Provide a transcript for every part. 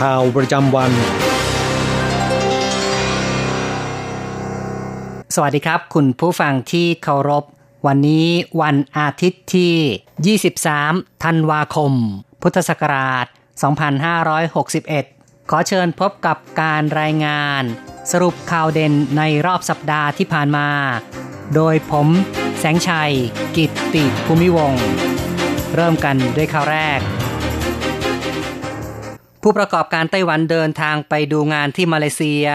ข่าวประจำวัน สวัสดีครับ คุณผู้ฟังที่เคารพ วันนี้วันอาทิตย์ที่ 23 ธันวาคม พุทธศักราช 2561 ขอเชิญพบกับการรายงาน สรุปข่าวเด่นในรอบสัปดาห์ที่ผ่านมา โดยผมแสงชัย กิตติภูมิวง เริ่มกันด้วยข่าวแรก ผู้ประกอบการไต้หวันเดินทางไปดูงานที่มาเลเซีย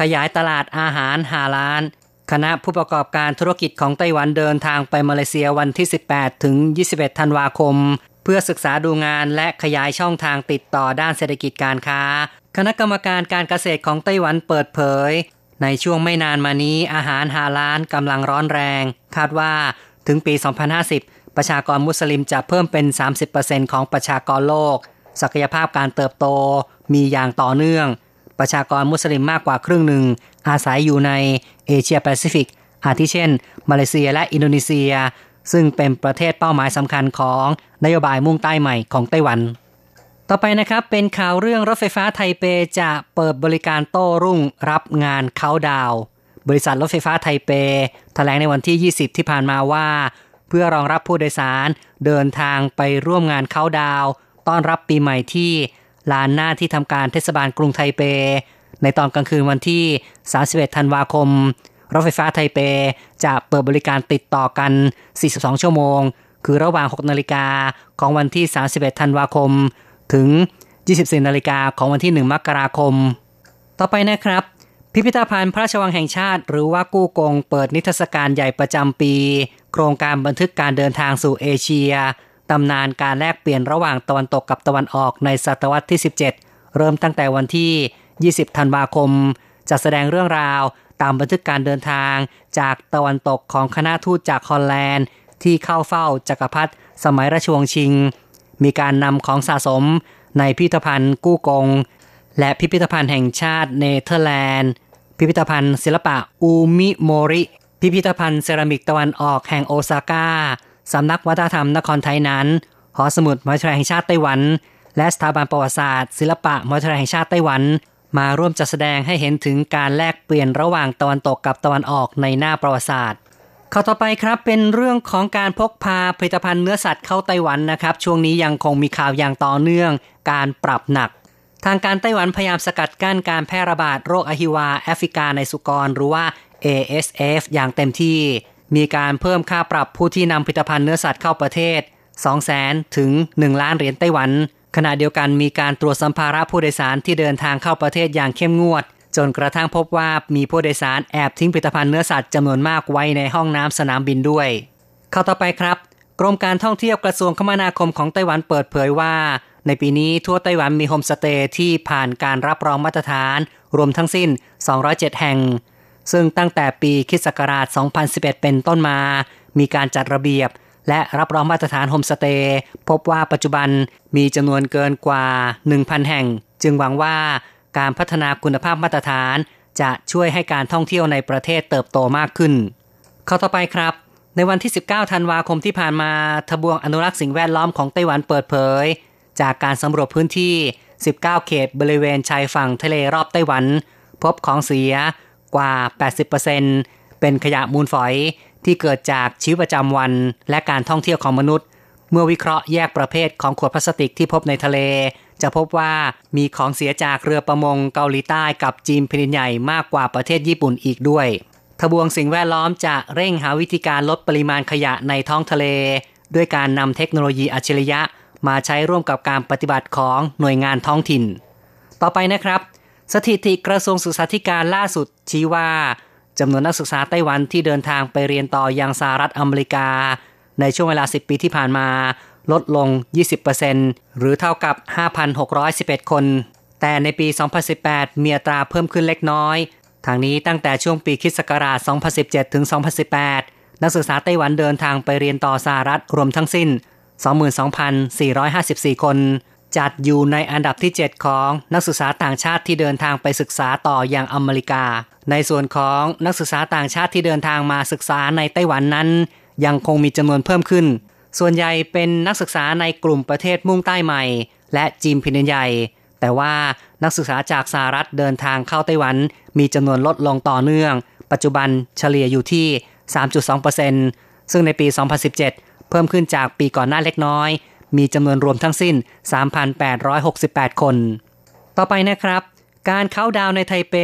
ขยายตลาดอาหารหาล้าน คณะผู้ประกอบการธุรกิจของไต้หวันเดินทางไปมาเลเซียวันที่ 18 ถึง 21 ธันวาคม เพื่อศึกษาดูงานและขยายช่องทางติดต่อด้านเศรษฐกิจการค้า คณะกรรมการการเกษตรของไต้หวันเปิดเผย ในช่วงไม่นานมานี้อาหารหาล้านกำลังร้อนแรง คาดว่าถึงปี 2050 ประชากรมุสลิมจะเพิ่มเป็น 30%ของประชากรโลก ศักยภาพการเติบโตมีอย่างต่อเนื่อง ประชากรมุสลิมมากกว่าครึ่งหนึ่ง อาศัยอยู่ในเอเชียแปซิฟิก อาทิเช่น มาเลเซียและอินโดนีเซีย ซึ่งเป็นประเทศเป้าหมายสำคัญของนโยบายมุ่งใต้ใหม่ของไต้หวัน ต่อไปนะครับเป็นข่าวเรื่องรถไฟฟ้าไทเปจะเปิดบริการโต้รุ่งรับงานเขาดาว บริษัทรถไฟฟ้าไทเปแถลงในวันที่ 20 ที่ผ่านมาว่า เพื่อรองรับผู้โดยสารเดินทางไปร่วมงานเขาดาว ต้อนรับปีใหม่ที่ลานหน้าที่ทำการเทศบาลกรุงไทเป ในตอนกลางคืนวันที่ 31 ธันวาคม รถไฟฟ้าไทเปจะเปิดบริการติดต่อกัน 42 ชั่วโมง คือระหว่าง 6 นาฬิกาของวันที่ 31 ธันวาคม ถึง 24 นาฬิกาของวันที่ 1 มกราคม ต่อไปนะครับ พิพิธภัณฑ์พระราชวังแห่งชาติ หรือว่ากู้กงเปิดนิทรรศการใหญ่ประจำปี โครงการบันทึกการเดินทางสู่เอเชีย ตำนานการแลกเปลี่ยนระหว่างตะวันตกกับตะวันออกในศตวรรษที่ 17 เริ่มตั้งแต่วันที่ 20 ธันวาคม จะแสดงเรื่องราวตามบันทึกการเดินทางจากตะวันตกของคณะทูตจากฮอลแลนด์ ที่เข้าเฝ้าจักรพรรดิสมัยราชวงศ์ชิง มีการนำของสะสมในพิพิธภัณฑ์กู้กง และพิพิธภัณฑ์แห่งชาติเนเธอร์แลนด์ พิพิธภัณฑ์ศิลปะอุเมะโมริ พิพิธภัณฑ์เซรามิกตะวันออกแห่งโอซาก้า สำนักวัฒนธรรมนครไถหนาน หอสมุดมหาวิทยาลัยแห่งชาติไต้หวัน และสถาบันประวัติศาสตร์ ศิลปะมหาวิทยาลัยแห่งชาติไต้หวัน มาร่วมจัดแสดงให้เห็นถึงการแลกเปลี่ยนระหว่างตะวันตกกับตะวันออกในหน้าประวัติศาสตร์ข้อต่อไปครับเป็นเรื่องของการพกพาผลิตภัณฑ์เนื้อสัตว์เข้าไต้หวันนะครับ ช่วงนี้ยังคงมีข่าวอย่างต่อเนื่อง การปรับหนัก ทางการไต้หวันพยายามสกัดกั้นการแพร่ระบาดโรคอหิวาแอฟริกาในสุกรหรือว่า ASF อย่างเต็มที่ มีการเพิ่มค่าปรับผู้ที่นำผลิตภัณฑ์เนื้อสัตว์เข้าประเทศ 200,000 ถึง 1 ล้านเหรียญไต้หวัน ขณะเดียวกันมีการตรวจสัมภาระผู้โดยสารที่เดินทางเข้าประเทศอย่างเข้มงวด จนกระทั่งพบว่ามีผู้โดยสารแอบทิ้งผลิตภัณฑ์เนื้อสัตว์จำนวนมากไว้ในห้องน้ำสนามบินด้วย เข้าต่อไปครับ กรมการท่องเที่ยวกระทรวงคมนาคมของไต้หวันเปิดเผยว่า ในปีนี้ทั่วไต้หวันมีโฮมสเตย์ที่ผ่านการรับรองมาตรฐาน รวมทั้งสิ้น 207 แห่ง ซึ่งตั้งแต่ปีคิศักราช 2011 เป็นต้นมา มีการจัดระเบียบ และรับรองมาตรฐานโฮมสเตย์พบว่าปัจจุบันมีจำนวนเกินกว่า 1,000 แห่ง จึงหวังว่าการพัฒนาคุณภาพมาตรฐาน จะช่วยให้การท่องเที่ยวในประเทศเติบโตมากขึ้นข้อต่อไปครับ ในวันที่ 19 ธันวาคมที่ผ่านมาทบวงอนุรักษ์สิ่งแวดล้อมของไต้หวันเปิดเผย จากการสำรวจพื้นที่ 19 เขตบริเวณชายฝั่งทะเลรอบไต้หวัน พบของเสีย กว่า 80%เป็นขยะมูลฝอยที่เกิดจากชีวิตประจำวันและการท่องเที่ยวของมนุษย์ เมื่อวิเคราะห์แยกประเภทของขวดพลาสติกที่พบในทะเล จะพบว่ามีของเสียจากเรือประมงเกาหลีใต้กับจีนแผ่นใหญ่มากกว่าประเทศญี่ปุ่นอีกด้วยทบวงสิ่งแวดล้อมจะเร่งหาวิธีการลดปริมาณขยะในท้องทะเล ด้วยการนำเทคโนโลยีอัจฉริยะมาใช้ร่วมกับการปฏิบัติของหน่วยงานท้องถิ่น ต่อไปนะครับ สถิติกระทรวงศึกษาธิการล่าสุดชี้ว่าจำนวนนักศึกษาไต้หวันที่เดินทางไปเรียนต่ออยังสหรัฐอเมริกา ในช่วงเวลา 10 ปีที่ผ่านมา ลดลง 20%หรือเท่ากับ 5,611 คน แต่ในปี 2018 มีอัตราเพิ่มขึ้นเล็กน้อย ทางนี้ตั้งแต่ช่วงปีคิศกราช 2017 ถึง 2018 นักศึกษาไต้หวันเดินทางไปเรียนต่อสหรัฐรวมทั้งสิ้น 22,454 คน จัดอยู่ในอันดับที่ 7 ของนักศึกษาต่างชาติที่เดินทางไปศึกษาต่ออย่างอเมริกา ในส่วนของนักศึกษาต่างชาติที่เดินทางมาศึกษาในไต้หวันนั้น ยังคงมีจำนวนเพิ่มขึ้น ส่วนใหญ่เป็นนักศึกษาในกลุ่มประเทศมุ่งใต้ใหม่ และจีนพินใหญ่ แต่ว่านักศึกษาจากสหรัฐเดินทางเข้าไต้หวัน มีจำนวนลดลงต่อเนื่อง ปัจจุบันเฉลี่ยอยู่ที่ 3.2%ซึ่งในปี 2017 เพิ่มขึ้นจากปีก่อนหน้าเล็กน้อย มีจำนวนรวมทั้งสิ้น 3,868 คน ต่อไปนะครับ การเข้าดาวในไทเป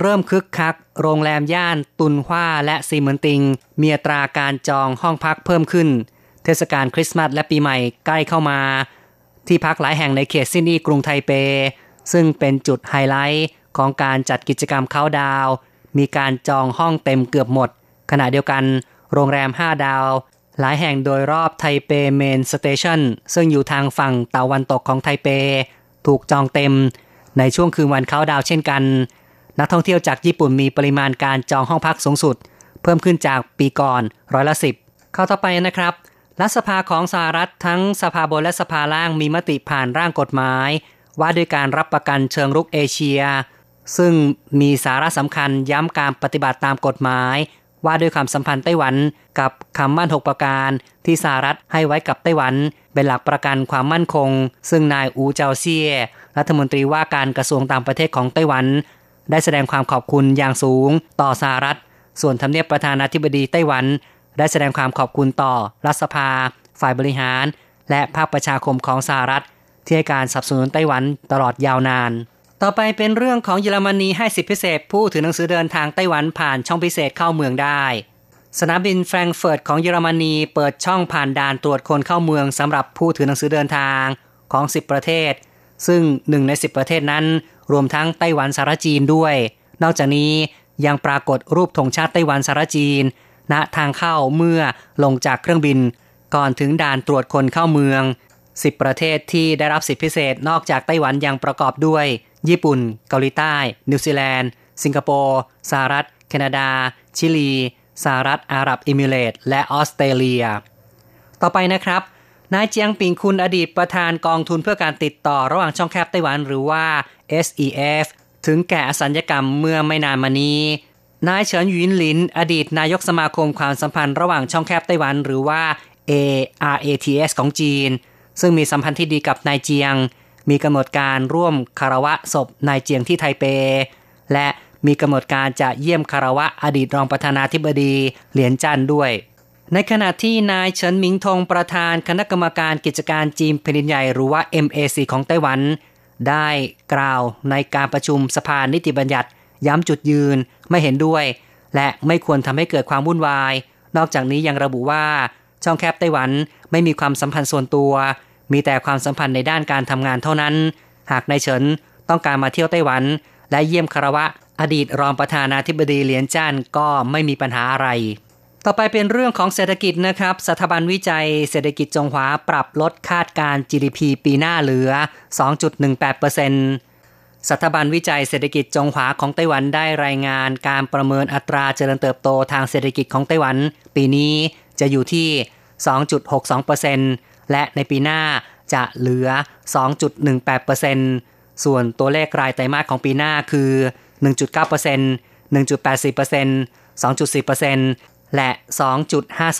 เริ่มคึกคัก โรงแรมย่านตุนฮวาและซีเหมินติง มีอัตราการจองห้องพักเพิ่มขึ้น เทศกาลคริสต์มาสและปีใหม่ใกล้เข้ามา ที่พักหลายแห่งในเขตซิดนีย์กรุงไทเป ซึ่งเป็นจุดไฮไลท์ของการจัดกิจกรรมเข้าดาว มีการจองห้องเต็มเกือบหมด ขณะเดียวกัน โรงแรม 5 ดาว หลายแห่งโดยรอบ Taipei Main Station ซึ่งอยู่ทางฝั่งตะวันตกของไทเป ถูกจองเต็ม ในช่วงคืนวันเข้าดาวเช่นกัน นักท่องเที่ยวจากญี่ปุ่นมีปริมาณการจองห้องพักสูงสุด เพิ่มขึ้นจากปีก่อนร้อยละสิบ ข่าวต่อไปนะครับ รัฐสภาของสหรัฐทั้งสภาบนและสภาล่างมีมติผ่านร่างกฎหมาย ว่าด้วยการรับประกันเชิงรุกเอเชีย ซึ่งมีสาระสำคัญย้ำการปฏิบัติตามกฎหมาย ว่าด้วยความสัมพันธ์ไต้หวัน กับคำมั่นหกประการ ที่สหรัฐให้ไว้กับไต้หวัน เป็นหลักประกันความมั่นคง ซึ่งนายอูเจาเซียรัฐมนตรีว่าการกระทรวงต่างประเทศของไต้หวัน ได้แสดงความขอบคุณอย่างสูง ต่อสหรัฐ ส่วนทำเนียบประธานาธิบดีไต้หวัน ได้แสดงความขอบคุณต่อรัฐสภา ฝ่ายบริหาร และภาคประชาคมของสหรัฐ ที่ให้การสนับสนุนไต้หวันตลอดยาวนาน ต่อไปเป็นเรื่องของเยอรมนีให้สิทธิพิเศษผู้ถือหนังสือเดินทางไต้หวันผ่านช่องพิเศษเข้าเมืองได้ สนามบินแฟรงก์เฟิร์ตของเยอรมนีเปิดช่องผ่านด่านตรวจคนเข้าเมืองสำหรับผู้ถือหนังสือเดินทางของ 10 ประเทศ ซึ่งหนึ่งใน 10 ประเทศนั้น รวมทั้งไต้หวันสารจีนด้วย นอกจากนี้ยังปรากฏรูปธงชาติไต้หวันสารจีน ณทางเข้าเมื่อลงจากเครื่องบิน ก่อนถึงด่านตรวจคนเข้าเมือง 10 ประเทศที่ได้รับสิทธิพิเศษนอกจากไต้หวันยังประกอบด้วย ญี่ปุ่น เกาหลีใต้ นิวซีแลนด์ สิงคโปร์สหรัฐ แคนาดา ชิลีสหรัฐอาหรับเอมิเรตและออสเตรเลีย ต่อไปนะครับ นายเจียงปิ่งคุนอดีตประธานกองทุนเพื่อการติดต่อระหว่างช่องแคบไต้หวันหรือว่า SEF ถึงแก่อสัญกรรมเมื่อไม่นานมานี้นายเฉินหยินหลิน อดีตนายกสมาคมความสัมพันธ์ระหว่างช่องแคบไต้หวันหรือว่า ARATS ของจีน ซึ่งมีสัมพันธ์ที่ดีกับนายเจียง มีกำหนดการร่วมคารวะศพนายเจียงที่ไทเป และมีกำหนดการจะเยี่ยมคารวะอดีตรองประธานาธิบดีเหรียญจันด้วย ในขณะที่นายเฉินหมิงทงประธานคณะกรรมการกิจการจีนแผ่นดินใหญ่หรือว่า MAC ของไต้หวัน ได้กล่าวในการประชุมสภานิติบัญญัติ ย้ำจุดยืนไม่เห็นด้วย และไม่ควรทำให้เกิดความวุ่นวาย นอกจากนี้ยังระบุว่าช่องแคบไต้หวันไม่มีความสัมพันธ์ส่วนตัว มีแต่ความสัมพันธ์ในด้านการทำงานเท่านั้น หากนายเฉินต้องการมาเที่ยวไต้หวัน และเยี่ยมคารวะ อดีตรองประธานาธิบดีเหรียญจ้านก็ไม่มีปัญหาอะไร ต่อไปเป็นเรื่องของเศรษฐกิจนะครับ สถาบันวิจัยเศรษฐกิจจงหวาปรับลดคาดการ GDP ปีหน้าเหลือ 2.18%สถาบันวิจัยเศรษฐกิจจงหวาของไต้หวันได้รายงานการประเมินอัตราเจริญเติบโตทางเศรษฐกิจของไต้หวัน ปีนี้จะอยู่ที่ 2.62% และในปีหน้าจะเหลือ 2.18%ส่วนตัวเลขรายไตรมาสของปีหน้าคือ 1.9% 1.84% 2.4%และ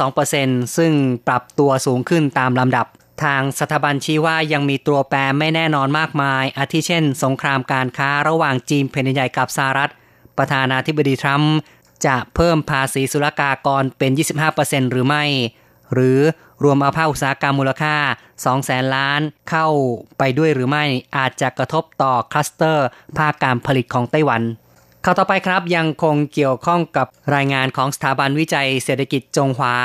2.52%ซึ่งปรับตัวสูงขึ้นตามลำดับ ทางสถาบันชี้ว่ายังมีตัวแปรไม่แน่นอนมากมาย อาทิเช่น สงครามการค้าระหว่างจีนแผ่นใหญ่กับสหรัฐ ประธานาธิบดีทรัมป์จะเพิ่มภาษีศุลกากรเป็น 25%หรือไม่ หรือรวมเอาภาคอุตสาหกรรมมูลค่า 2 แสนล้านเข้าไปด้วยหรือไม่อาจจะกระทบต่อคลัสเตอร์ ภาคการผลิตของไต้หวันข่าวต่อไปครับยังคงเกี่ยวข้องกับรายงานของสถาบันวิจัยเศรษฐกิจจงหวา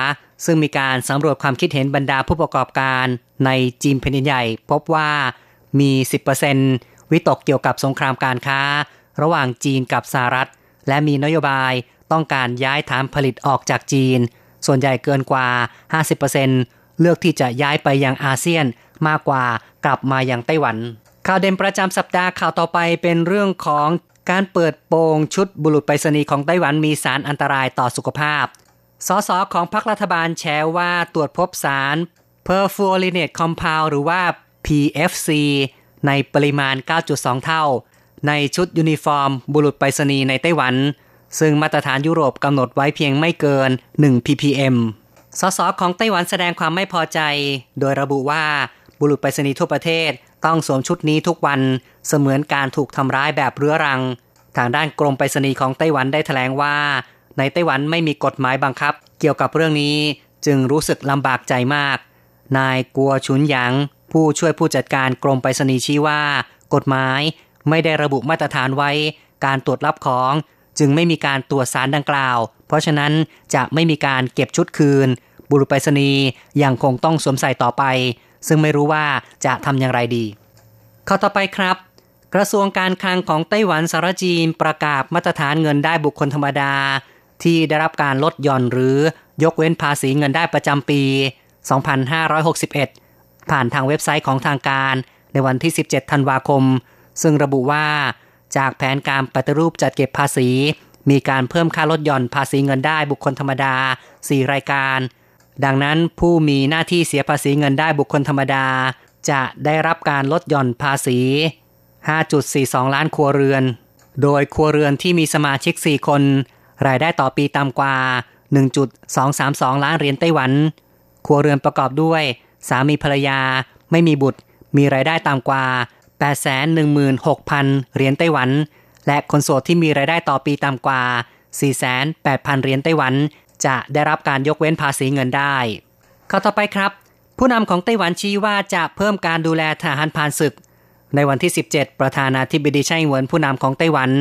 ซึ่งมีการสำรวจความคิดเห็นบรรดาผู้ประกอบการในจีนแผ่นใหญ่ พบว่ามี 10%วิตกเกี่ยวกับสงครามการค้า ระหว่างจีนกับสหรัฐ และมีนโยบายต้องการย้ายฐานผลิตออกจากจีน ส่วนใหญ่เกินกว่า 50%เลือกที่จะย้ายไปยังอาเซียนมากกว่ากลับมายังไต้หวัน ข่าวเด่นประจำสัปดาห์ข่าวต่อไปเป็นเรื่องของการเปิดโปงชุดบุรุษไปรษณีย์ของไต้หวันมีสารอันตรายต่อสุขภาพ สสของพรรครัฐบาลแชร์ว่าตรวจพบสาร perfluorinated compound หรือว่า PFC ในปริมาณ 9.2 เท่า ในชุดยูนิฟอร์ม บุรุษไปรษณีย์ในไต้หวัน ซึ่งมาตรฐานยุโรปกำหนดไว้เพียงไม่เกิน 1 ppm สสของไต้หวันแสดงความไม่พอใจ โดยระบุว่าบุรุษไปรษณีย์ทั่วประเทศต้องสวมชุดนี้ทุกวันเสมือนการถูกทำร้ายแบบเรื้อรัง ทางด้านกรมไปรษณีย์ของไต้หวันได้แถลงว่า ในไต้หวันไม่มีกฎหมายบังคับ เกี่ยวกับเรื่องนี้จึงรู้สึกลำบากใจมาก นายกัวชุนหยางผู้ช่วยผู้จัดการกรมไปรษณีย์ชี้ว่า กฎหมายไม่ได้ระบุมาตรฐานไว้ การตรวจรับของ จึงไม่มีการตรวจสารดังกล่าว เพราะฉะนั้นจะไม่มีการเก็บชุดคืน บุรุษไปรษณีย์ยังคงต้องสวมใส่ต่อไป ซึ่งไม่รู้ว่าจะทำอย่างไรดีข้อต่อไปครับ กระทรวงการคลังของไต้หวันสารจีนประกาศมาตรฐานเงินได้บุคคลธรรมดา ที่ได้รับการลดหย่อนหรือยกเว้นภาษีเงินได้ประจำปี 2561 ผ่านทางเว็บไซต์ของทางการในวันที่ 17 ธันวาคม ซึ่งระบุว่า จากแผนการปฏิรูปจัดเก็บภาษี มีการเพิ่มค่าลดหย่อนภาษีเงินได้บุคคลธรรมดา 4 รายการ ดังนั้นผู้มีหน้าที่เสียภาษีเงินได้บุคคลธรรมดา จะได้รับการลดหย่อนภาษี 5.42 ล้านครัวเรือน โดยครัวเรือนที่มีสมาชิก 4 คน รายได้ต่อปีต่ำกว่า 1.232 ล้านเหรียญไต้หวัน ครัวเรือนประกอบด้วย สามีภรรยา ไม่มีบุตร มีรายได้ต่ำกว่า 816,000 เหรียญไต้หวัน และคนโสดที่มีรายได้ต่อปีต่ำกว่า 48,000 เหรียญไต้หวัน จะได้รับการยกเว้นภาษีเงินได้ข้อต่อไปครับ ผู้นำของไต้หวันชี้ว่าจะเพิ่มการดูแลทหารผ่านศึก ในวันที่ 17 ประธานาธิบดีไช่เหวินผู้นำของไต้หวัน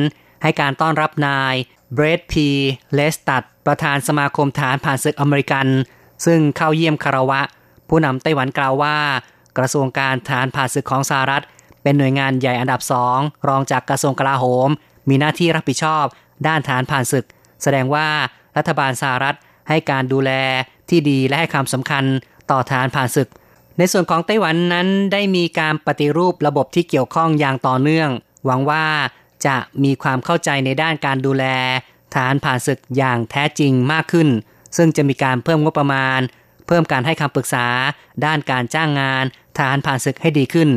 ให้การต้อนรับนายเบรดพีเลสตัดประธานสมาคมทหารผ่านศึกอเมริกัน ซึ่งเข้าเยี่ยมคารวะ ผู้นำไต้หวันกล่าวว่า กระทรวงการทหารผ่านศึกของสหรัฐ เป็นหน่วยงานใหญ่อันดับสองรองจากกระทรวงกลาโหม มีหน้าที่รับผิดชอบ ด้านทหารผ่านศึก แสดงว่ารัฐบาลสหรัฐให้การดูแลที่ดีและให้ความสำคัญต่อทหารผ่านศึก ในส่วนของไต้หวันนั้นได้มีการปฏิรูประบบที่เกี่ยวข้องอย่างต่อเนื่อง หวังว่าจะมีความเข้าใจในด้านการดูแลทหารผ่านศึกอย่างแท้จริงมากขึ้น ซึ่งจะมีการเพิ่มงบประมาณ เพิ่มการให้คำปรึกษา ด้านการจ้างงานทหารผ่านศึกให้ดีขึ้น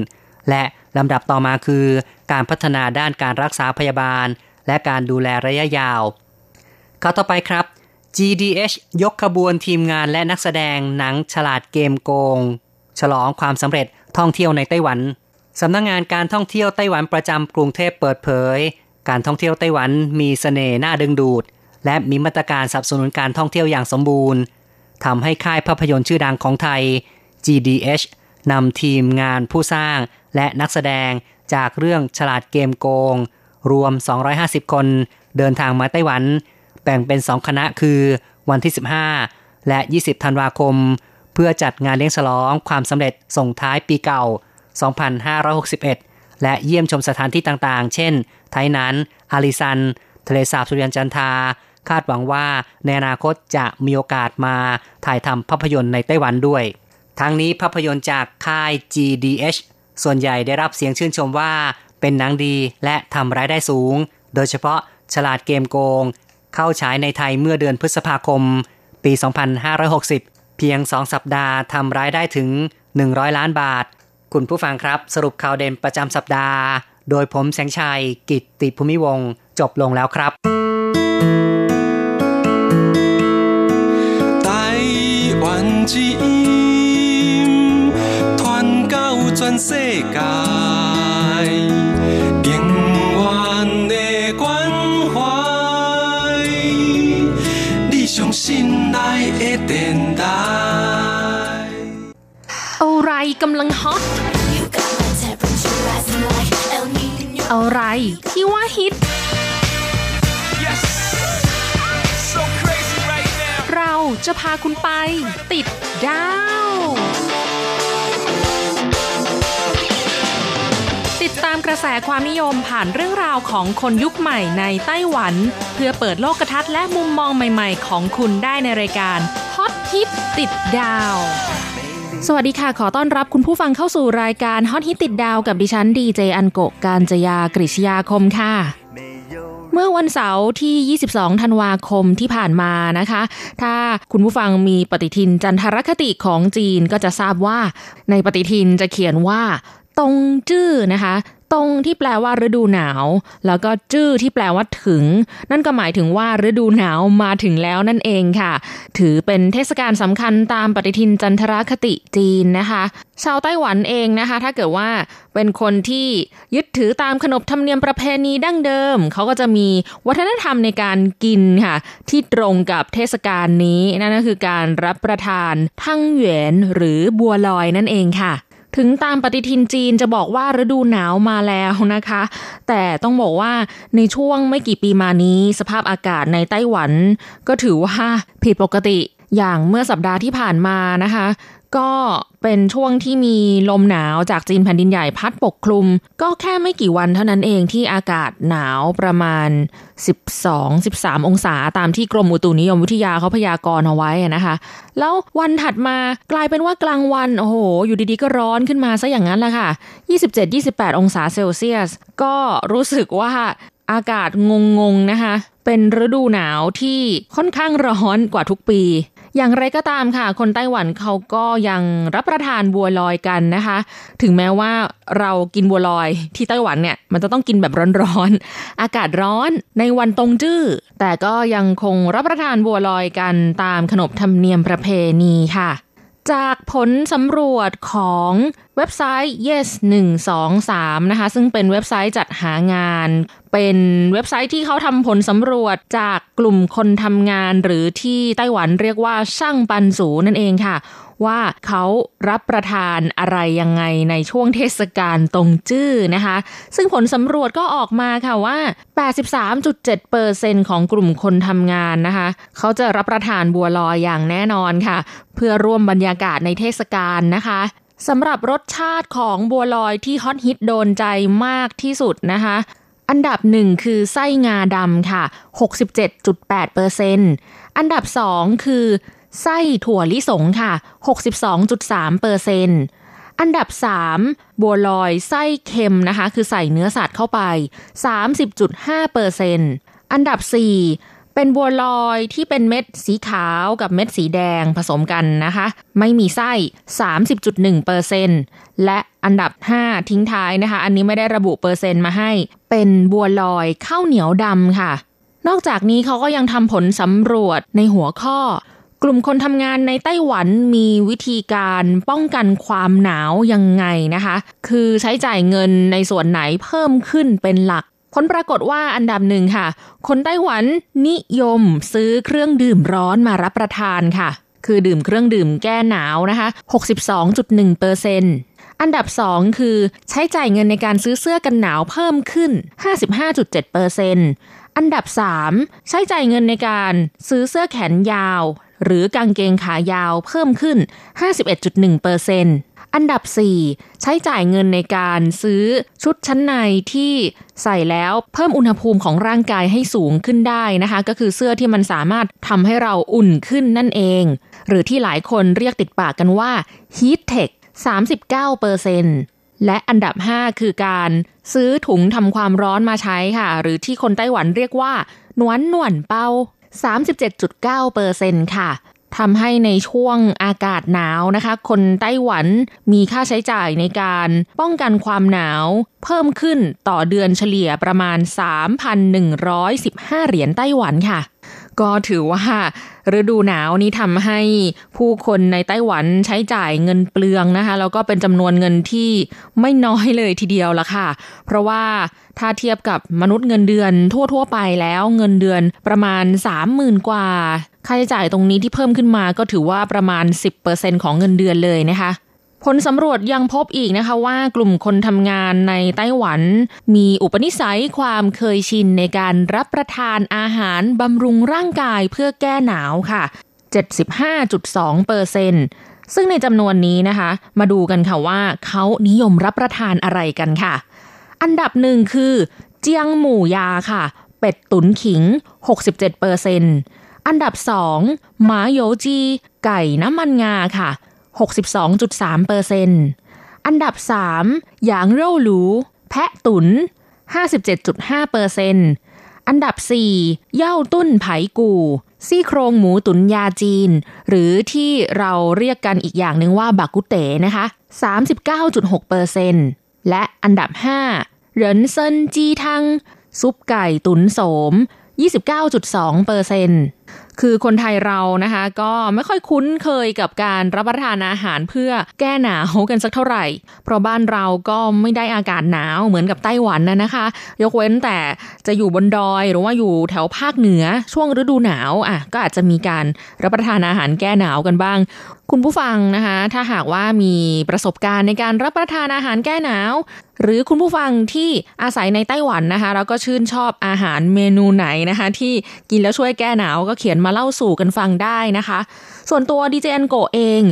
และลำดับต่อมาคือการพัฒนาด้านการรักษาพยาบาล และการดูแลระยะยาวข้าต่อไปครับ GDH ยกขบวนทีมงานและนักแสดงหนังฉลาดเกมโกง ฉลองความสำเร็จท่องเที่ยวในไต้หวันสำนักงงานการท่องเที่ยวไต้หวันประจำกรุงเทพเปิดเผย การท่องเที่ยวไต้หวันมีสเสน่ห์น่าดึงดูด และมีมาตรการสนับสนุนการท่องเที่ยวอย่างสมบูรณ์ทำให้ค่ายภาพยนตร์ชื่อดังของไทย GDH นำทีมงานผู้สร้าง และนักแสดงจากเรื่องฉลาดเกมโกง รวม 250 คนเดินทางมาไต้หวัน แบ่งเป็น 2 คณะคือวันที่ 15 และ 20 ธันวาคม เพื่อจัดงานเลี้ยงฉลองความสำเร็จส่งท้ายปีเก่า 2561 และเยี่ยมชมสถานที่ต่างๆ เช่น ไทนันอาริซัน ทะเลสาบสุริยันจันทา คาดหวังว่าในอนาคตจะมีโอกาสมาถ่ายทำภาพยนตร์ในไต้หวันด้วย ทั้งนี้ภาพยนตร์จากค่าย GDH ส่วนใหญ่ได้รับเสียงชื่นชมว่าเป็นหนังดีและทำรายได้สูง โดยเฉพาะฉลาดเกมโกง เข้าฉายในไทยเมื่อเดือนพฤษภาคม ปี 2560 เพียง 2 สัปดาห์ทำรายได้ถึง 100 ล้านบาท คุณผู้ฟังครับ สรุปข่าวเด่นประจำสัปดาห์ โดยผมแสงชัย กิตติภูมิวงจบลงแล้วครับไต้หวันจี ก้าจนเสกาย心内的电台。 กำลังฮอตอะไรที่ว่าฮิต เราจะพาคุณไป ติดดาว ตามกระแสความนิยมผ่านเรื่องราวของคนยุคใหม่ในไต้หวัน เพื่อเปิดโลกทัศน์และมุมมองใหม่ๆ ของคุณได้ในรายการฮอตฮิตติดดาว สวัสดีค่ะ ขอต้อนรับคุณผู้ฟังเข้าสู่รายการฮอตฮิตติดดาวกับดิฉันดีเจอันโกการจยากริชยาคมค่ะ เมื่อวันเสาร์ที่ 22 ธันวาคมที่ผ่านมานะคะ ถ้าคุณผู้ฟังมีปฏิทินจันทรคติของจีนก็จะทราบว่าในปฏิทินจะเขียนว่า ตรงจื้อนะคะตรงที่แปลว่าฤดูหนาว แล้วก็จื้อที่แปลว่าถึง นั่นก็หมายถึงว่าฤดูหนาวมาถึงแล้วนั่นเองค่ะ ถือเป็นเทศกาลสำคัญตามปฏิทินจันทรคติจีนนะคะ ชาวไต้หวันเองนะคะ ถ้าเกิดว่าเป็นคนที่ยึดถือตามขนบธรรมเนียมประเพณีดั้งเดิม เขาก็จะมีวัฒนธรรมในการกินค่ะ ที่ตรงกับเทศกาลนี้นั่นก็คือการรับประทานทั้งเหวียนหรือบัวลอยนั่นเองค่ะ ถึงตามปฏิทินจีนจะบอกว่าฤดูหนาวมาแล้วนะคะ แต่ต้องบอกว่าในช่วงไม่กี่ปีมานี้ สภาพอากาศในไต้หวัน ก็ถือว่าผิดปกติอย่างเมื่อสัปดาห์ที่ผ่านมานะคะ ก็เป็นช่วงที่มีลมหนาวจากจีนแผ่นดินใหญ่พัดปกคลุม ก็แค่ไม่กี่วันเท่านั้นเองที่อากาศหนาวประมาณ 12-13 องศาตามที่กรมอุตุนิยมวิทยาเขาพยากรณ์เอาไว้นะคะ แล้ววันถัดมากลายเป็นว่ากลางวัน โอ้โห อยู่ดีๆ ก็ร้อนขึ้นมาซะอย่างนั้นแหละค่ะ 27-28 องศาเซลเซียส ก็รู้สึกว่าอากาศงงๆนะคะ เป็นฤดูหนาวที่ค่อนข้างร้อนกว่าทุกปี อย่างไรก็ตามค่ะ คนไต้หวันเขาก็ยังรับประทานบัวลอยกันนะคะ ถึงแม้ว่าเรากินบัวลอยที่ไต้หวันเนี่ยมันจะต้องกินแบบร้อนๆ อากาศร้อนในวันตรงจื้อ แต่ก็ยังคงรับประทานบัวลอยกันตามขนบธรรมเนียมประเพณีค่ะ จากผลสำรวจของเว็บไซต์ yes 123นะคะ ซึ่งเป็นเว็บไซต์จัดหางาน เป็นเว็บไซต์ที่เขาทำผลสำรวจจากกลุ่มคนทำงาน หรือที่ไต้หวันเรียกว่าช่างปันสูนั่นเองค่ะ ว่าเขารับประทานอะไรยังไงในช่วงเทศกาลตรงจื้อนะคะ ซึ่งผลสำรวจก็ออกมาค่ะว่า 83.7%ของกลุ่มคนทำงานนะคะ เขาจะรับประทานบัวลอยอย่างแน่นอนค่ะ เพื่อร่วมบรรยากาศในเทศกาลนะคะสำหรับรสชาติของบัวลอยที่ฮอตฮิตโดนใจมากที่สุดนะคะ อันดับหนึ่งคือไส้งาดำค่ะ 67.8%อันดับสองคือ ไส้ถั่วลิสงค่ะ 62.3%อันดับ 3 บัวลอยไส้เค็มนะคะ คือใส่เนื้อสัตว์เข้าไป 30.5%อันดับ 4 เป็นบัวลอยที่เป็นเม็ดสีขาวกับเม็ดสีแดงผสมกันนะคะ ไม่มีไส้ 30.1%และอันดับ 5 ทิ้งท้ายนะคะ อันนี้ไม่ได้ระบุเปอร์เซ็นต์มาให้ เป็นบัวลอยข้าวเหนียวดำค่ะ นอกจากนี้เขาก็ยังทำผลสำรวจในหัวข้อ กลุ่มคนทำงานในไต้หวันมีวิธีการป้องกันความหนาวยังไงนะคะ คือใช้จ่ายเงินในส่วนไหนเพิ่มขึ้นเป็นหลัก ผลปรากฏว่าอันดับหนึ่งค่ะ คนไต้หวันนิยมซื้อเครื่องดื่มร้อนมารับประทานค่ะ คือดื่มเครื่องดื่มแก้หนาวนะคะ 62.1%เปอร์เซ็นต์อันดับ 2 คือใช้จ่ายเงินในการซื้อเสื้อกันหนาวเพิ่มขึ้น 55.7%อันดับ 3 ใช้จ่ายเงินในการซื้อเสื้อแขนยาว หรือกางเกงขายาวเพิ่มขึ้น 51.1%อันดับ 4 ใช้จ่ายเงินในการซื้อชุดชั้นในที่ใส่แล้วเพิ่มอุณหภูมิของร่างกายให้สูงขึ้นได้นะคะ ก็คือเสื้อที่มันสามารถทำให้เราอุ่นขึ้นนั่นเอง หรือที่หลายคนเรียกติดปากกันว่า Heat Tech 39%และอันดับ 5 คือการซื้อถุงทำความร้อนมาใช้ค่ะ หรือที่คนไต้หวันเรียกว่า หนวนหนวนเปา 37.9%ค่ะทำให้ในช่วงอากาศหนาวนะคะ คนไต้หวันมีค่าใช้จ่ายในการป้องกันความหนาวเพิ่มขึ้นต่อเดือนเฉลี่ยประมาณ 3,115 เหรียญไต้หวันค่ะ ก็ถือว่า ฤดูหนาวนี้ทำให้ผู้คนในไต้หวันใช้จ่ายเงินเปลืองนะคะ แล้วก็เป็นจำนวนเงินที่ไม่น้อยเลยทีเดียวละค่ะ เพราะว่าถ้าเทียบกับมนุษย์เงินเดือนทั่ว ๆ ไปแล้วเงินเดือนประมาณ 30,000 กว่า ค่าใช้จ่ายตรงนี้ที่เพิ่มขึ้นมาก็ถือว่าประมาณ 10%ของเงินเดือนเลยนะคะ ผลสำรวจยังพบอีกนะคะว่ากลุ่มคนทำงานในไต้หวัน มีอุปนิสัยความเคยชินในการรับประทานอาหารบำรุงร่างกายเพื่อแก้หนาวค่ะ 75.2เปอร์เซนซึ่งในจำนวนนี้นะคะ มาดูกันค่ะว่าเขานิยมรับประทานอะไรกันค่ะ อันดับหนึ่งคือ เจียงหมูยาค่ะ เป็ดตุ๋นขิง 67เปอร์เซนอันดับสองหมาโยจี ไก่น้ำมันงาค่ะ 62.3เปอร์เซนอันดับ 3 หยางเร่าหลูแพะตุน 57.5เปอร์เซนอันดับ 4 เย่าตุ้นไผ่กูซี่โครงหมูตุนยาจีน หรือที่เราเรียกกันอีกอย่างหนึ่งว่าบักกุเต๋นะคะ39.6เปอร์เซนและอันดับ 5 เหรินเซินจีทัง ซุปไก่ตุนโสม 29.2เปอร์เซน คือคนไทยเรานะคะ ก็ไม่ค่อยคุ้นเคยกับการรับประทานอาหารเพื่อแก้หนาวกันสักเท่าไหร่ เพราะบ้านเราก็ไม่ได้อากาศหนาวเหมือนกับไต้หวันนะนะคะ ยกเว้นแต่จะอยู่บนดอยหรือว่าอยู่แถวภาคเหนือช่วงฤดูหนาวอะก็อาจจะมีการรับประทานอาหารแก้หนาวกันบ้างคุณผู้ฟังนะคะ ถ้าหากว่ามีประสบการณ์ในการรับประทานอาหารแก้หนาว หรือคุณผู้ฟังที่อาศัยในไต้หวันนะคะ แล้วก็ชื่นชอบอาหารเมนูไหนนะคะ ที่กินแล้วช่วยแก้หนาวก็เขียนมาเล่าสู่กันฟังได้นะคะ ส่วนตัวดีเจนโกเอง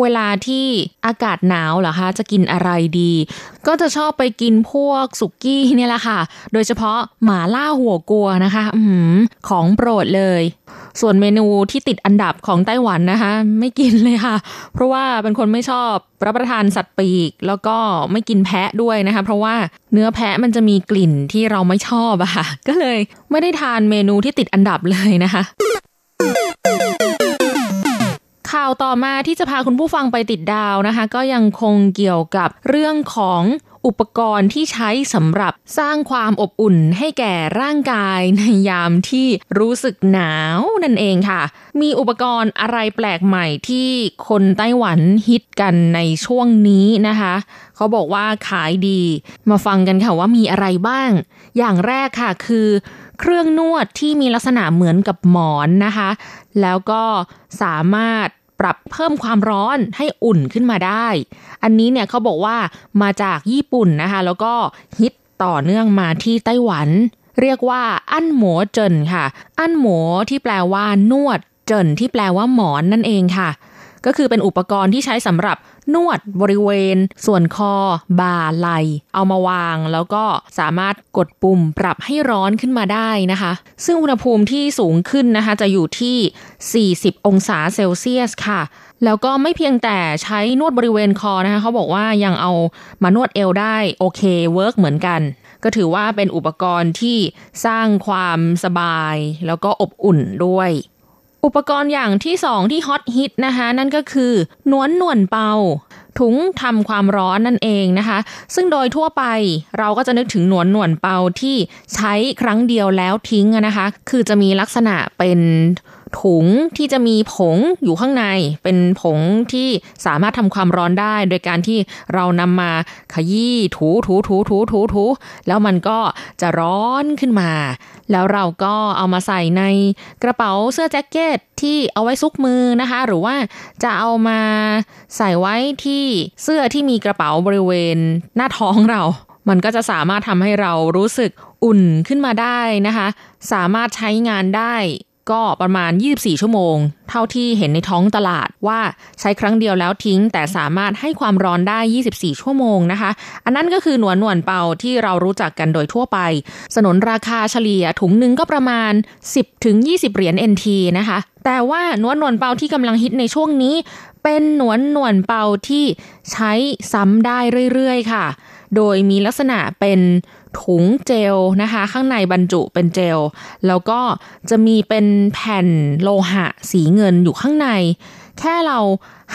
เวลาที่อากาศหนาวเหรอคะจะกินอะไรดี ก็จะชอบไปกินพวกสุกี้เนี่ยแหละค่ะ โดยเฉพาะหมาล่าหัวกัวนะคะอืของโปรดเลย ส่วนเมนูที่ติดอันดับของไต้หวันนะคะ ไม่กินเลยค่ะ เพราะว่าเป็นคนไม่ชอบรับประทานสัตว์ปีก แล้วก็ไม่กินแพะด้วยนะคะ เพราะว่าเนื้อแพะมันจะมีกลิ่นที่เราไม่ชอบอะค่ะ ก็เลยไม่ได้ทานเมนูที่ติดอันดับเลยนะคะ ข่าวต่อมาที่จะพาคุณผู้ฟังไปติดดาวนะคะ ก็ยังคงเกี่ยวกับเรื่องของอุปกรณ์ที่ใช้สำหรับสร้างความอบอุ่นให้แก่ร่างกายในยามที่รู้สึกหนาวนั่นเองค่ะ มีอุปกรณ์อะไรแปลกใหม่ที่คนไต้หวันฮิตกันในช่วงนี้นะคะ เขาบอกว่าขายดี มาฟังกันค่ะว่ามีอะไรบ้าง อย่างแรกค่ะคือเครื่องนวดที่มีลักษณะเหมือนกับหมอนนะคะ แล้วก็สามารถ ปรับเพิ่มความร้อนให้อุ่นขึ้นมาได้ อันนี้เนี่ยเขาบอกว่ามาจากญี่ปุ่นนะคะ แล้วก็ฮิตต่อเนื่องมาที่ไต้หวัน เรียกว่า อั้นหมวเจินค่ะ อั้นหมวที่แปลว่านวดเจินที่แปลว่าหมอนนั่นเองค่ะ ก็คือเป็นอุปกรณ์ที่ใช้สำหรับนวดบริเวณ ส่วนคอ บ่าไหลเอามาวาง แล้วก็สามารถกดปุ่มปรับให้ร้อนขึ้นมาได้นะคะ ซึ่งอุณหภูมิที่สูงขึ้นนะคะ จะอยู่ที่ 40 องศาเซลเซียสค่ะ แล้วก็ไม่เพียงแต่ใช้นวดบริเวณคอนะคะเขาบอกว่ายังเอามานวดเอวได้โอเค work เหมือนกันก็ถือว่าเป็นอุปกรณ์ที่สร้างความสบาย แล้วก็อบอุ่นด้วย อุปกรณ์อย่างที่สองที่ฮอตฮิตนะคะ นั่นก็คือ暖暖包 ถุงทำความร้อนนั่นเองนะคะ ซึ่งโดยทั่วไปเราก็จะนึกถึงหนวนหนวนเปาที่ใช้ครั้งเดียวแล้วทิ้งนะคะ คือจะมีลักษณะเป็น ถุงที่จะมีผงอยู่ข้างใน เป็นผงที่สามารถทำความร้อนได้ โดยการที่เรานำมาขยี้ถูถูถูถูถูถูแล้วมันก็จะร้อนขึ้นมา แล้วเราก็เอามาใส่ในกระเป๋าเสื้อแจ็คเก็ตที่เอาไว้ซุกมือนะคะ หรือว่าจะเอามาใส่ไว้ที่เสื้อที่มีกระเป๋าบริเวณหน้าท้องเรา มันก็จะสามารถทำให้เรารู้สึกอุ่นขึ้นมาได้นะคะ สามารถใช้งานได้ ก็ประมาณ 24 ชั่วโมง เท่าที่เห็นในท้องตลาดว่าใช้ครั้งเดียวแล้วทิ้ง แต่สามารถให้ความร้อนได้ 24 ชั่วโมงนะคะ อันนั้นก็คือหนวนหนวนเปาที่เรารู้จักกันโดยทั่วไป สนนราคาเฉลี่ยถุงหนึ่งก็ประมาณ 10ถึง20 เหรียญ NT นะคะ แต่ว่าหนวนหนวนเปาที่กำลังฮิตในช่วงนี้ เป็นหนวนหนวนเปาที่ใช้ซ้ำได้เรื่อยๆ ค่ะ โดยมีลักษณะเป็น ถุงเจลนะคะ ข้างในบรรจุเป็นเจล แล้วก็จะมีเป็นแผ่นโลหะสีเงินอยู่ข้างใน แค่เรา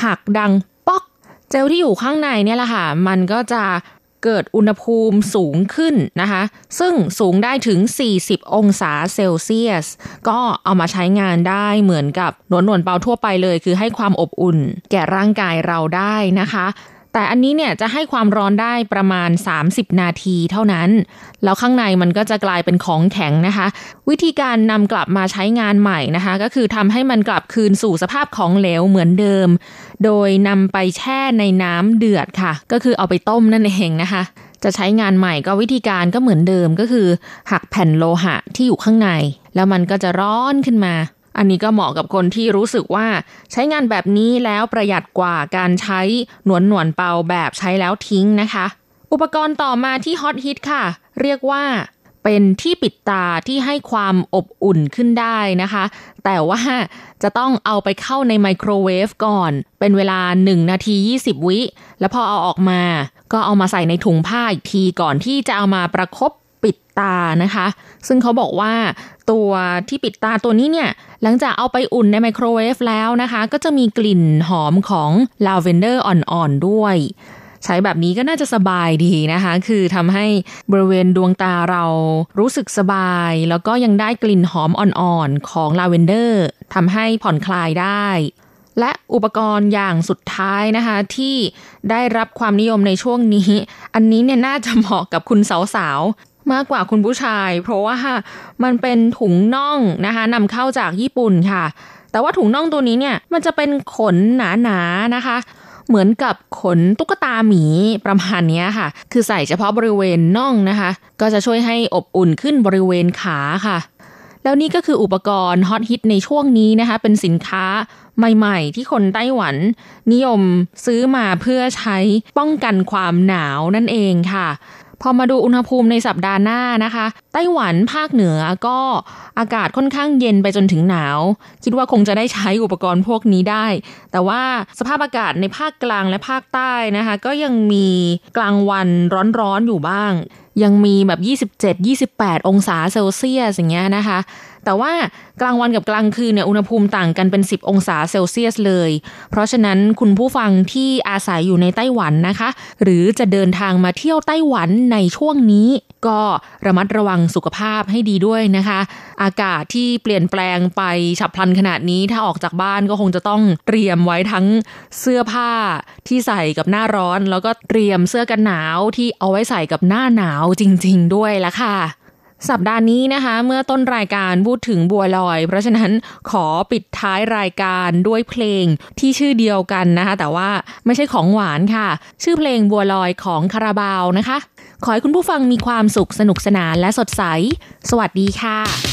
หักดังป๊อกเจลที่อยู่ข้างในเนี่ยแหละค่ะ มันก็จะเกิดอุณหภูมิสูงขึ้นนะคะ ซึ่งสูงได้ถึง 40 องศาเซลเซียส ก็เอามาใช้งานได้เหมือนกับหนวนหนวนเปาทั่วไปเลย คือให้ความอบอุ่นแก่ร่างกายเราได้นะคะ แต่อันนี้เนี่ยจะให้ความร้อนได้ประมาณ 30 นาทีเท่านั้น แล้วข้างในมันก็จะกลายเป็นของแข็งนะคะ วิธีการนำกลับมาใช้งานใหม่นะคะ ก็คือทำให้มันกลับคืนสู่สภาพของเหลวเหมือนเดิม โดยนำไปแช่ในน้ำเดือดค่ะ ก็คือเอาไปต้มนั่นเองนะคะ จะใช้งานใหม่ก็วิธีการก็เหมือนเดิมก็คือ หักแผ่นโลหะที่อยู่ข้างใน แล้วมันก็จะร้อนขึ้นมา อันนี้ก็เหมาะกับคนที่รู้สึกว่าใช้งานแบบนี้แล้วประหยัดกว่าการใช้หนวนหนวนเป่าแบบใช้แล้วทิ้งนะคะ อุปกรณ์ต่อมาที่ฮอตฮิตค่ะ เรียกว่าเป็นที่ปิดตาที่ให้ความอบอุ่นขึ้นได้นะคะ แต่ว่าจะต้องเอาไปเข้าในไมโครเวฟก่อน เป็นเวลา 1 นาที 20 วิ แล้วพอเอาออกมา ก็เอามาใส่ในถุงผ้าอีกทีก่อนที่จะเอามาประครบ ตานะคะ ซึ่งเขาบอกว่าตัวที่ปิดตาตัวนี้เนี่ย หลังจากเอาไปอุ่นในไมโครเวฟแล้วนะคะ ก็จะมีกลิ่นหอมของลาเวนเดอร์อ่อนๆด้วย ใช้แบบนี้ก็น่าจะสบายดีนะคะ คือทำให้บริเวณดวงตาเรารู้สึกสบาย แล้วก็ยังได้กลิ่นหอมอ่อนๆของลาเวนเดอร์ทำให้ผ่อนคลายได้และอุปกรณ์อย่างสุดท้ายนะคะ ที่ได้รับความนิยมในช่วงนี้ อันนี้เนี่ยน่าจะเหมาะกับคุณสาว มากกว่าคุณผู้ชาย เพราะว่ามันเป็นถุงน่องนะคะนำเข้าจากญี่ปุ่นค่ะ แต่ว่าถุงน่องตัวนี้เนี่ยมันจะเป็นขนหนาๆนนะคะ เหมือนกับขนตุ๊กตาหมีประมาณนี้ค่ะ คือใส่เฉพาะบริเวณน่องนะคะ ก็จะช่วยให้อบอุ่นขึ้นบริเวณขาค่ะ แล้วนี่ก็คืออุปกรณ์ฮอตฮิตในช่วงนี้นะคะ เป็นสินค้าใหม่ ๆ ที่คนไต้หวัน นิยมซื้อมาเพื่อใช้ป้องกันความหนาวนั่นเองค่ะ พอมาดูอุณหภูมิในสัปดาห์หน้านะคะ ไต้หวันภาคเหนือก็อากาศค่อนข้างเย็นไปจนถึงหนาว คิดว่าคงจะได้ใช้อุปกรณ์พวกนี้ได้ แต่ว่าสภาพอากาศในภาคกลางและภาคใต้นะคะ ก็ยังมีกลางวันร้อนๆอยู่บ้าง ยังมีแบบ 27-28 องศาเซลเซียสอย่างเงี้ยนะคะ แต่ว่ากลางวันกับกลางคืนเนี่ยอุณหภูมิต่างกันเป็น 10 องศาเซลเซียสเลย เพราะฉะนั้นคุณผู้ฟังที่อาศัยอยู่ในไต้หวันนะคะ หรือจะเดินทางมาเที่ยวไต้หวันในช่วงนี้ ก็ระมัดระวังสุขภาพให้ดีด้วยนะคะ อากาศที่เปลี่ยนแปลงไปฉับพลันขนาดนี้ถ้าออกจากบ้านก็คงจะต้องเตรียมไว้ทั้งเสื้อผ้าที่ใส่กับหน้าร้อน แล้วก็เตรียมเสื้อกันหนาวที่เอาไว้ใส่กับหน้าหนาวจริง ๆ ด้วยละค่ะ สัปดาห์นี้นะคะ เมื่อต้นรายการพูดถึงบัวลอย เพราะฉะนั้นขอปิดท้ายรายการด้วยเพลงที่ชื่อเดียวกันนะคะ แต่ว่าไม่ใช่ของหวานค่ะ ชื่อเพลงบัวลอยของคาราบาวนะคะ ขอให้คุณผู้ฟังมีความสุขสนุกสนานและสดใส สวัสดีค่ะ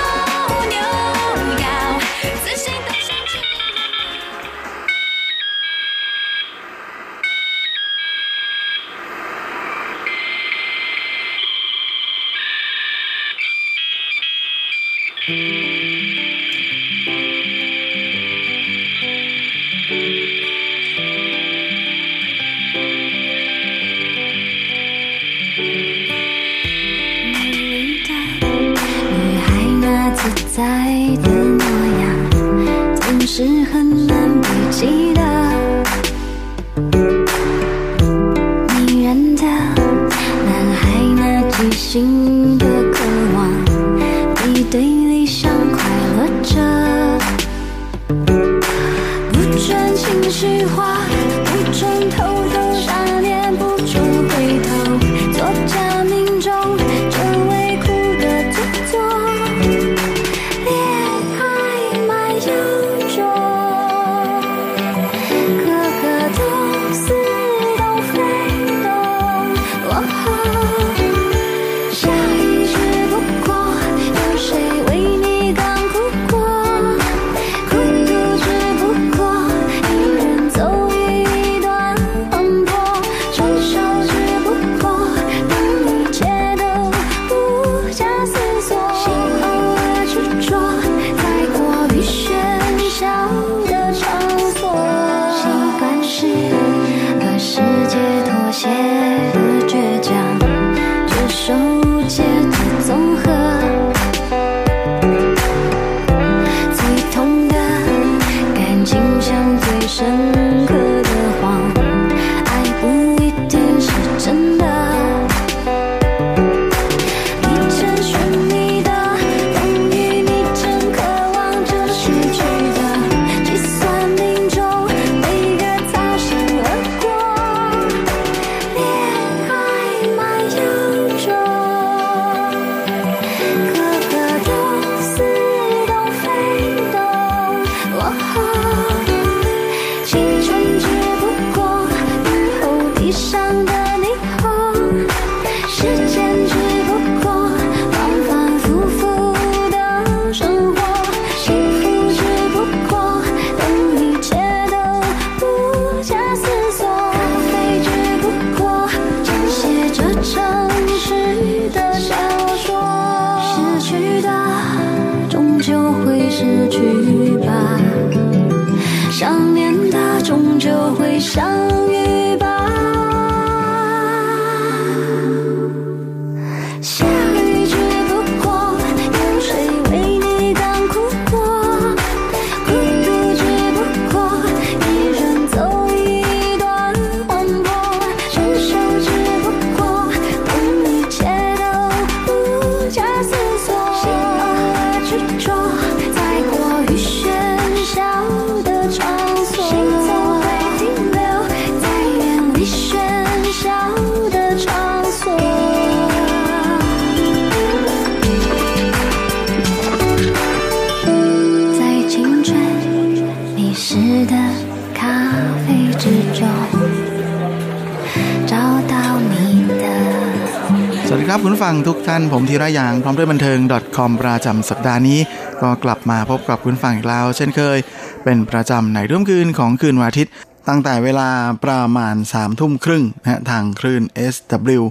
ครับคุณฟังทุกท่านผมธีระยางพร้อมด้วยบันเทิง .com ประจำสัปดาห์นี้ ก็กลับมาพบกับคุณฟังอีกแล้ว เช่นเคย เป็นประจำในร่วมคืนของคืนวันอาทิตย์ ตั้งแต่เวลาประมาณ3ามทุ่มครึ่งนะฮะทางคลื่น SW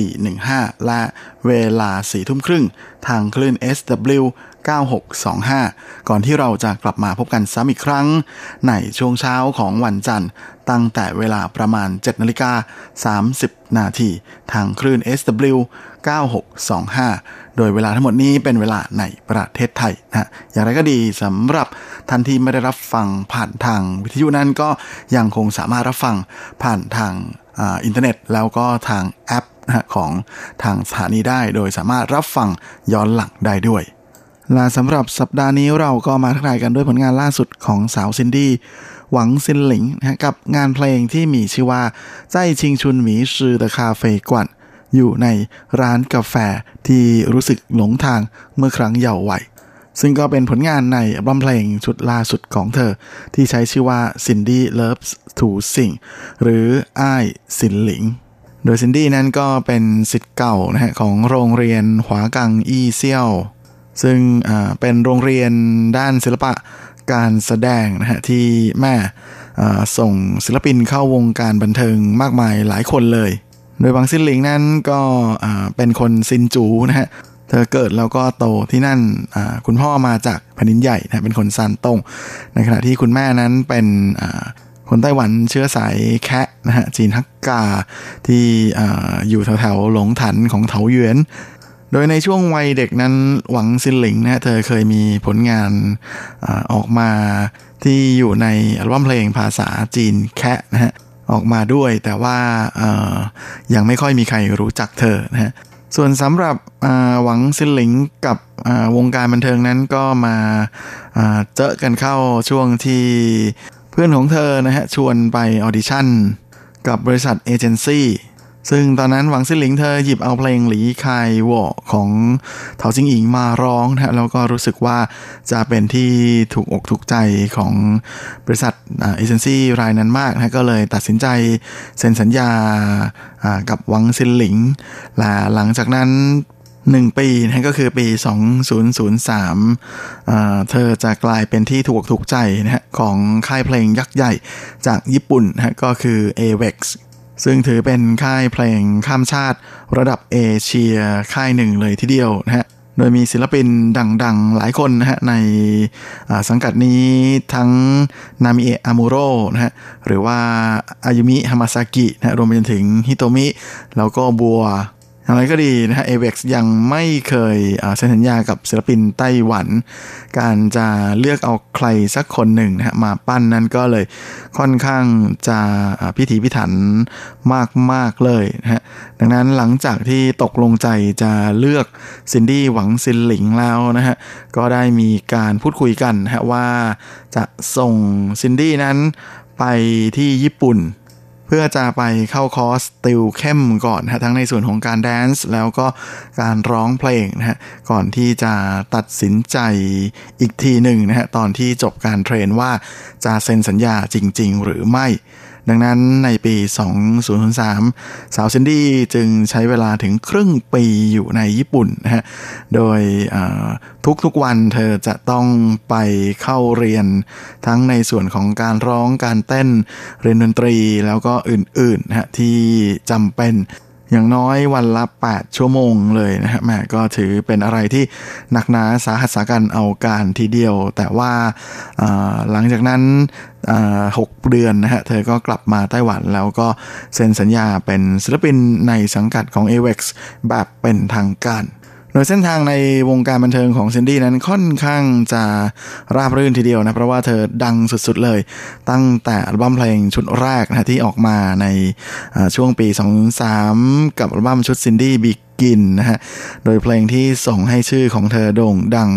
9415 และเวลา4ทุ่มครึ่ง ทางคลื่น SW 9625 ก่อนที่เราจะกลับมาพบกันซ้ำอีกครั้ง ในช่วงเช้าของวันจันทร์ ตั้งแต่เวลาประมาณ 7นาฬิกา30 นาทีทางคลื่น SW 9625 โดยเวลาทั้งหมดนี้เป็นเวลาในประเทศไทยนะอย่างไรก็ดีสำหรับท่านที่ไม่ได้รับฟังผ่านทางวิทยุนั้นก็ยังคงสามารถรับฟังผ่านทางอ อินเทอร์เน็ตแล้วก็ทางแอปของทางสถานีได้ โดยสามารถรับฟังย้อนหลังได้ด้วย และสำหรับสัปดาห์นี้เราก็มาทักทายกันด้วยผลงานล่าสุดของสาวซินดี้ หวังซินหลิงนะกับงานเพลงที่มีชื่อว่า 在青春迷失的咖啡馆 อยู่ในร้านกาแฟที่รู้สึกหลงทางเมื่อครั้งเยาว์วัยซึ่งก็เป็นผลงานในอัลบั้มเพลงชุดล่าสุดของเธอ ที่ใช้ชื่อว่า Cindy Loves to Sing หรือ爱心凌 โดยซินดี้นั้นก็เป็นศิษย์เก่านะฮะของโรงเรียนหวากังอีเซียว ซึ่งเป็นโรงเรียนด้านศิลปะการแสดงนะฮะที่แม่ส่งศิลปินเข้าวงการบันเทิงมากมายหลายคนเลย โดยบางซินหลิงนั้นก็เป็นคนซินจูนะฮะเธอเกิดแล้วก็โตที่นั่นคุณพ่อมาจากแผ่นดินใหญ่นะเป็นคนซานตงในขณะที่คุณแม่นั้นเป็นคนไต้หวันเชื้อสายแคะนะฮะจีนฮักกาที่ออยู่แถวๆหลงถันของเถาหยวน โดยในช่วงวัยเด็กนั้นหวังซินหลิงนะฮะเธอเคยมีผลงานออกมาที่อยู่ในอัลบั้มเพลงภาษาจีนแคะนะฮะออกมาด้วยแต่ว่ายังไม่ค่อยมีใครรู้จักเธอนะฮะส่วนสำหรับหวังซินหลิงกับวงการบันเทิงนั้นก็มาอ่าเจอกันเข้าช่วงที่เพื่อนของเธอนะฮะชวนไปออดิชั่นกับบริษัทเอเจนซี่ ซึ่งตอนนั้นหวังซินหลิงเธอหยิบเอาเพลงหลีคายวอของเถาจิงอิงมาร้องนะแล้วก็รู้สึกว่าจะเป็นที่ถูกอกถูกใจของบริษัทเอเจนซี่รายนั้นมากนะก็เลยตัดสินใจเซ็นสัญญากับหวังซินหลิงและหลังจากนั้น1ปีนะก็คือปี 2003อ่าเธอจะกลายเป็นที่ถูกอกถูกใจนะฮะของค่ายเพลงยักษ์ใหญ่จากญี่ปุ่นนะฮะก็คือ AVEX ซึ่งถือเป็นค่ายเพลงข้ามชาติ ระดับเอเชียค่ายหนึ่งเลยทีเดียวนะฮะ โดยมีศิลปินดังๆ หลายคนนะฮะ ในสังกัดนี้ทั้งนามิเอะอามูโรนะฮะ หรือว่าอายุมิฮามาซากินะฮะรวมไปจนถึงฮิโตมิ แล้วก็บัว อย่างไรก็ดีนะฮะ AVEX ยังไม่เคยเซ็นสัญญากับศิลปินไต้หวัน การจะเลือกเอาใครสักคนหนึ่งนะฮะมาปั้นนั้นก็เลยค่อนข้างจะพิถีพิถันมาก ๆ เลยนะฮะดังนั้นหลังจากที่ตกลงใจจะเลือกซินดี้หวังซินหลิงแล้วนะฮะก็ได้มีการพูดคุยกันนะฮะว่าจะส่งซินดี้นั้นไปที่ญี่ปุ่น เพื่อจะไปเข้าคอร์สติวเข้มก่อนนะฮะทั้งในส่วนของการแดนซ์แล้วก็การร้องเพลงนะฮะก่อนที่จะตัดสินใจอีกทีหนึ่งนะฮะตอนที่จบการเทรนว่าจะเซ็นสัญญาจริง ๆ หรือไม่ ดังนั้นในปี 2003 สาวซินดี้จึงใช้เวลาถึงครึ่งปีอยู่ในญี่ปุ่นนะฮะ โดยทุกๆวันเธอจะต้องไปเข้าเรียนทั้งในส่วนของการร้องการเต้นเรียนดนตรีแล้วก็อื่นๆนะฮะที่จำเป็น อย่างน้อยวันละ 8 ชั่วโมงเลยนะฮะแม่ก็ถือเป็นอะไรที่หนักหนาสาหัสากันเอาการทีเดียว แต่ว่าหลังจากนั้นหกเดือนนะฮะ เธอก็กลับมาไต้หวันแล้วก็เซ็นสัญญาเป็นศิลปินในสังกัดของ AVEX แบบเป็นทางการ โดยเส้นทางในวงการบันเทิงของซินดี้นั้นค่อนข้างจะราบรื่นทีเดียวนะเพราะว่าเธอดังสุดๆเลย ตั้งแต่อัลบั้มเพลงชุดแรกนะที่ออกมาในช่วงปี 2003 กับอัลบั้มชุดซินดี้บิ๊กกินนะฮะ โดยเพลงที่ส่งให้ชื่อของเธอโด่งดัง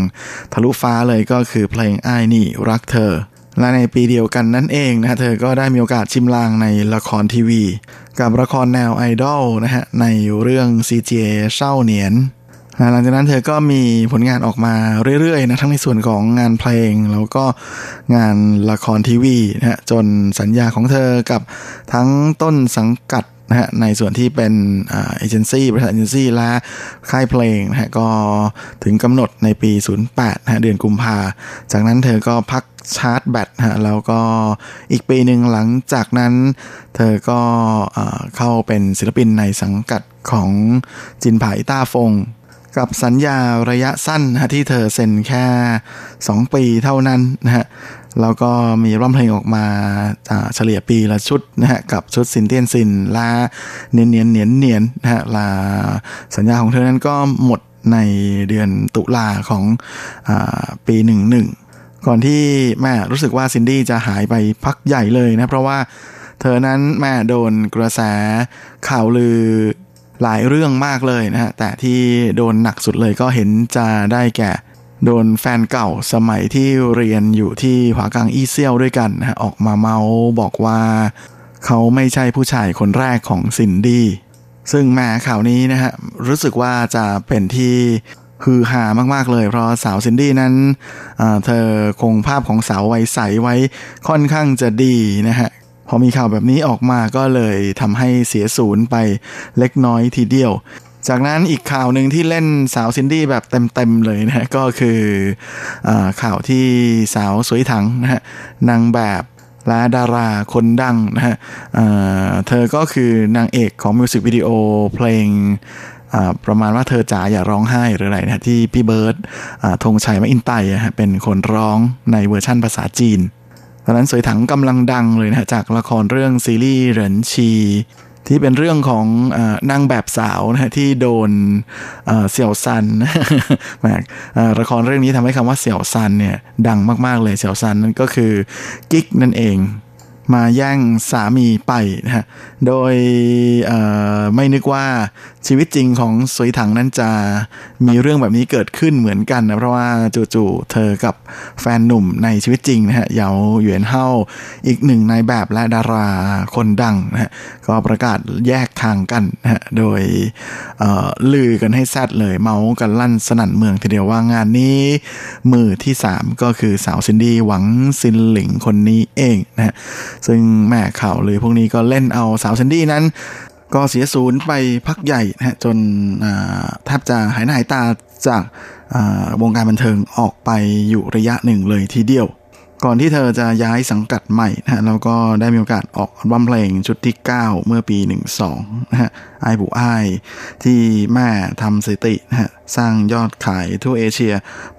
ทะลุฟ้าเลยก็คือเพลงไอ้นี่รักเธอ และในปีเดียวกันนั่นเองนะฮะเธอก็ได้มีโอกาสชิมลางในละครทีวี กับละครแนวไอดอลนะฮะในเรื่อง CGA เศร้าเหนียน หลังจากนั้นเธอก็มีผลงานออกมาเรื่อยๆนะทั้งในส่วนของงานเพลง แล้วก็งานละครทีวีนะฮะจนสัญญาของเธอกับทั้งต้นสังกัดนะฮะในส่วนที่เป็นเอเจนซี่บริษัทเอเจนซี่และค่ายเพลงนะฮะก็ถึงกำหนดในปี 08นะฮะเดือนกุมภาจากนั้นเธอก็พักชาร์จแบตฮะแล้วก็อีกปีหนึ่งหลังจากนั้น เธอก็เข้าเป็นศิลปินในสังกัดของจินผายต้าฟง กับสัญญาระยะสั้นนะที่เธอเซ็นแค่ 2 ปีเท่านั้นนะฮะแล้วก็มีร้องเพลงออกมาอ่าเฉลี่ยปีละชุดนะฮะกับชุดซินเตียนซินลาเนียนเนียนเนียนเนียนนะฮะลาสัญญาของเธอนั้นก็หมดในเดือนตุลาของอาปีหนึ่งหนึ่งก่อนที่แหมรู้สึกว่าซินดี้จะหายไปพักใหญ่เลยนะเพราะว่าเธอนั้นแหมโดนกระแสข่าวลือ หลายเรื่องมากเลยนะฮะแต่ที่โดนหนักสุดเลยก็เห็นจะได้แก่โดนแฟนเก่าสมัยที่เรียนอยู่ที่หวากังอีเซียวด้วยกันนะฮะออกมาเมาท์บอกว่า เขาไม่ใช่ผู้ชายคนแรกของซินดี้ซึ่งแหมข่าวนี้นะฮะรู้สึกว่าจะเป็นที่ฮือฮามากๆเลย เพราะสาวซินดี้นั้นเอ่อเธอคงภาพของสาววัยใสไว้ค่อนข้างจะดีนะฮะ พอมีข่าวแบบนี้ออกมาก็เลยทำให้เสียศูนย์ไปเล็กน้อยทีเดียว จากนั้นอีกข่าวหนึ่งที่เล่นสาวซินดี้แบบเต็มๆเลยนะก็คืออข่าวที่สาวสวยถังนะฮะนางแบบและดาราคนดังนะฮะเธอก็คือนางเอกของมิวสิกวิดีโอเพลงประมาณว่าเธอจ๋าอย่าร้องไห้หรืออะไรนะที่พี่เบิร์ดธงชัยมะอินไตเป็นคนร้องในเวอร์ชั่นภาษาจีน ตอนนั้นสวยถังกำลังดังเลยนะจากละครเรื่องซีรีส์เหรินชี ที่เป็นเรื่องของอนางแบบสาวนะที่โดนเสี่ยวซันแมเอ่อละครเรื่องนี้ทำให้คำว่าเสี่ยวซันเนี่ยดังมากๆเลยเสี่ยวซันนั่นก็คือกิ๊กนั่นเองมาแย่งสามีไปนะฮะ โดยไม่นึกว่า ชีวิตจริงของสวยถังนั้นจะมีเรื่องแบบนี้เกิดขึ้นเหมือนกันนะ เพราะว่าจู่ๆเธอกับแฟนหนุ่มในชีวิตจริงนะฮะเหยาเหวียนเฮาอีกหนึ่งนายแบบและดาราคนดังนะฮะก็ประกาศแยกทางกันนะฮะโดยเอ่อลือกันให้แซดเลยเมาส์กันลั่นสนั่นเมืองทีเดียวว่างานนี้ มือที่ 3 ก็คือสาวซินดี้หวังซินหลิงคนนี้เองนะฮะซึ่งแหมข่าวลือพวกนี้ก็เล่นเอาสาวซินดี้นั้น ก็เสียศูนย์ไปพักใหญ่นะฮะจนแทบจะหายหน้าหายตาจากวงการบันเทิงออกไปอยู่ระยะหนึ่งเลยทีเดียว ก่อนที่เธอจะย้ายสังกัดใหม่นะฮะแล้วก็ได้มีโอกาสออกอัลบั้มเพลงชุดที่ 9 เมื่อปี 12นะฮะไอบุไอที่แหมทำสถิตินะฮะสร้างยอดขายทั่วเอเชีย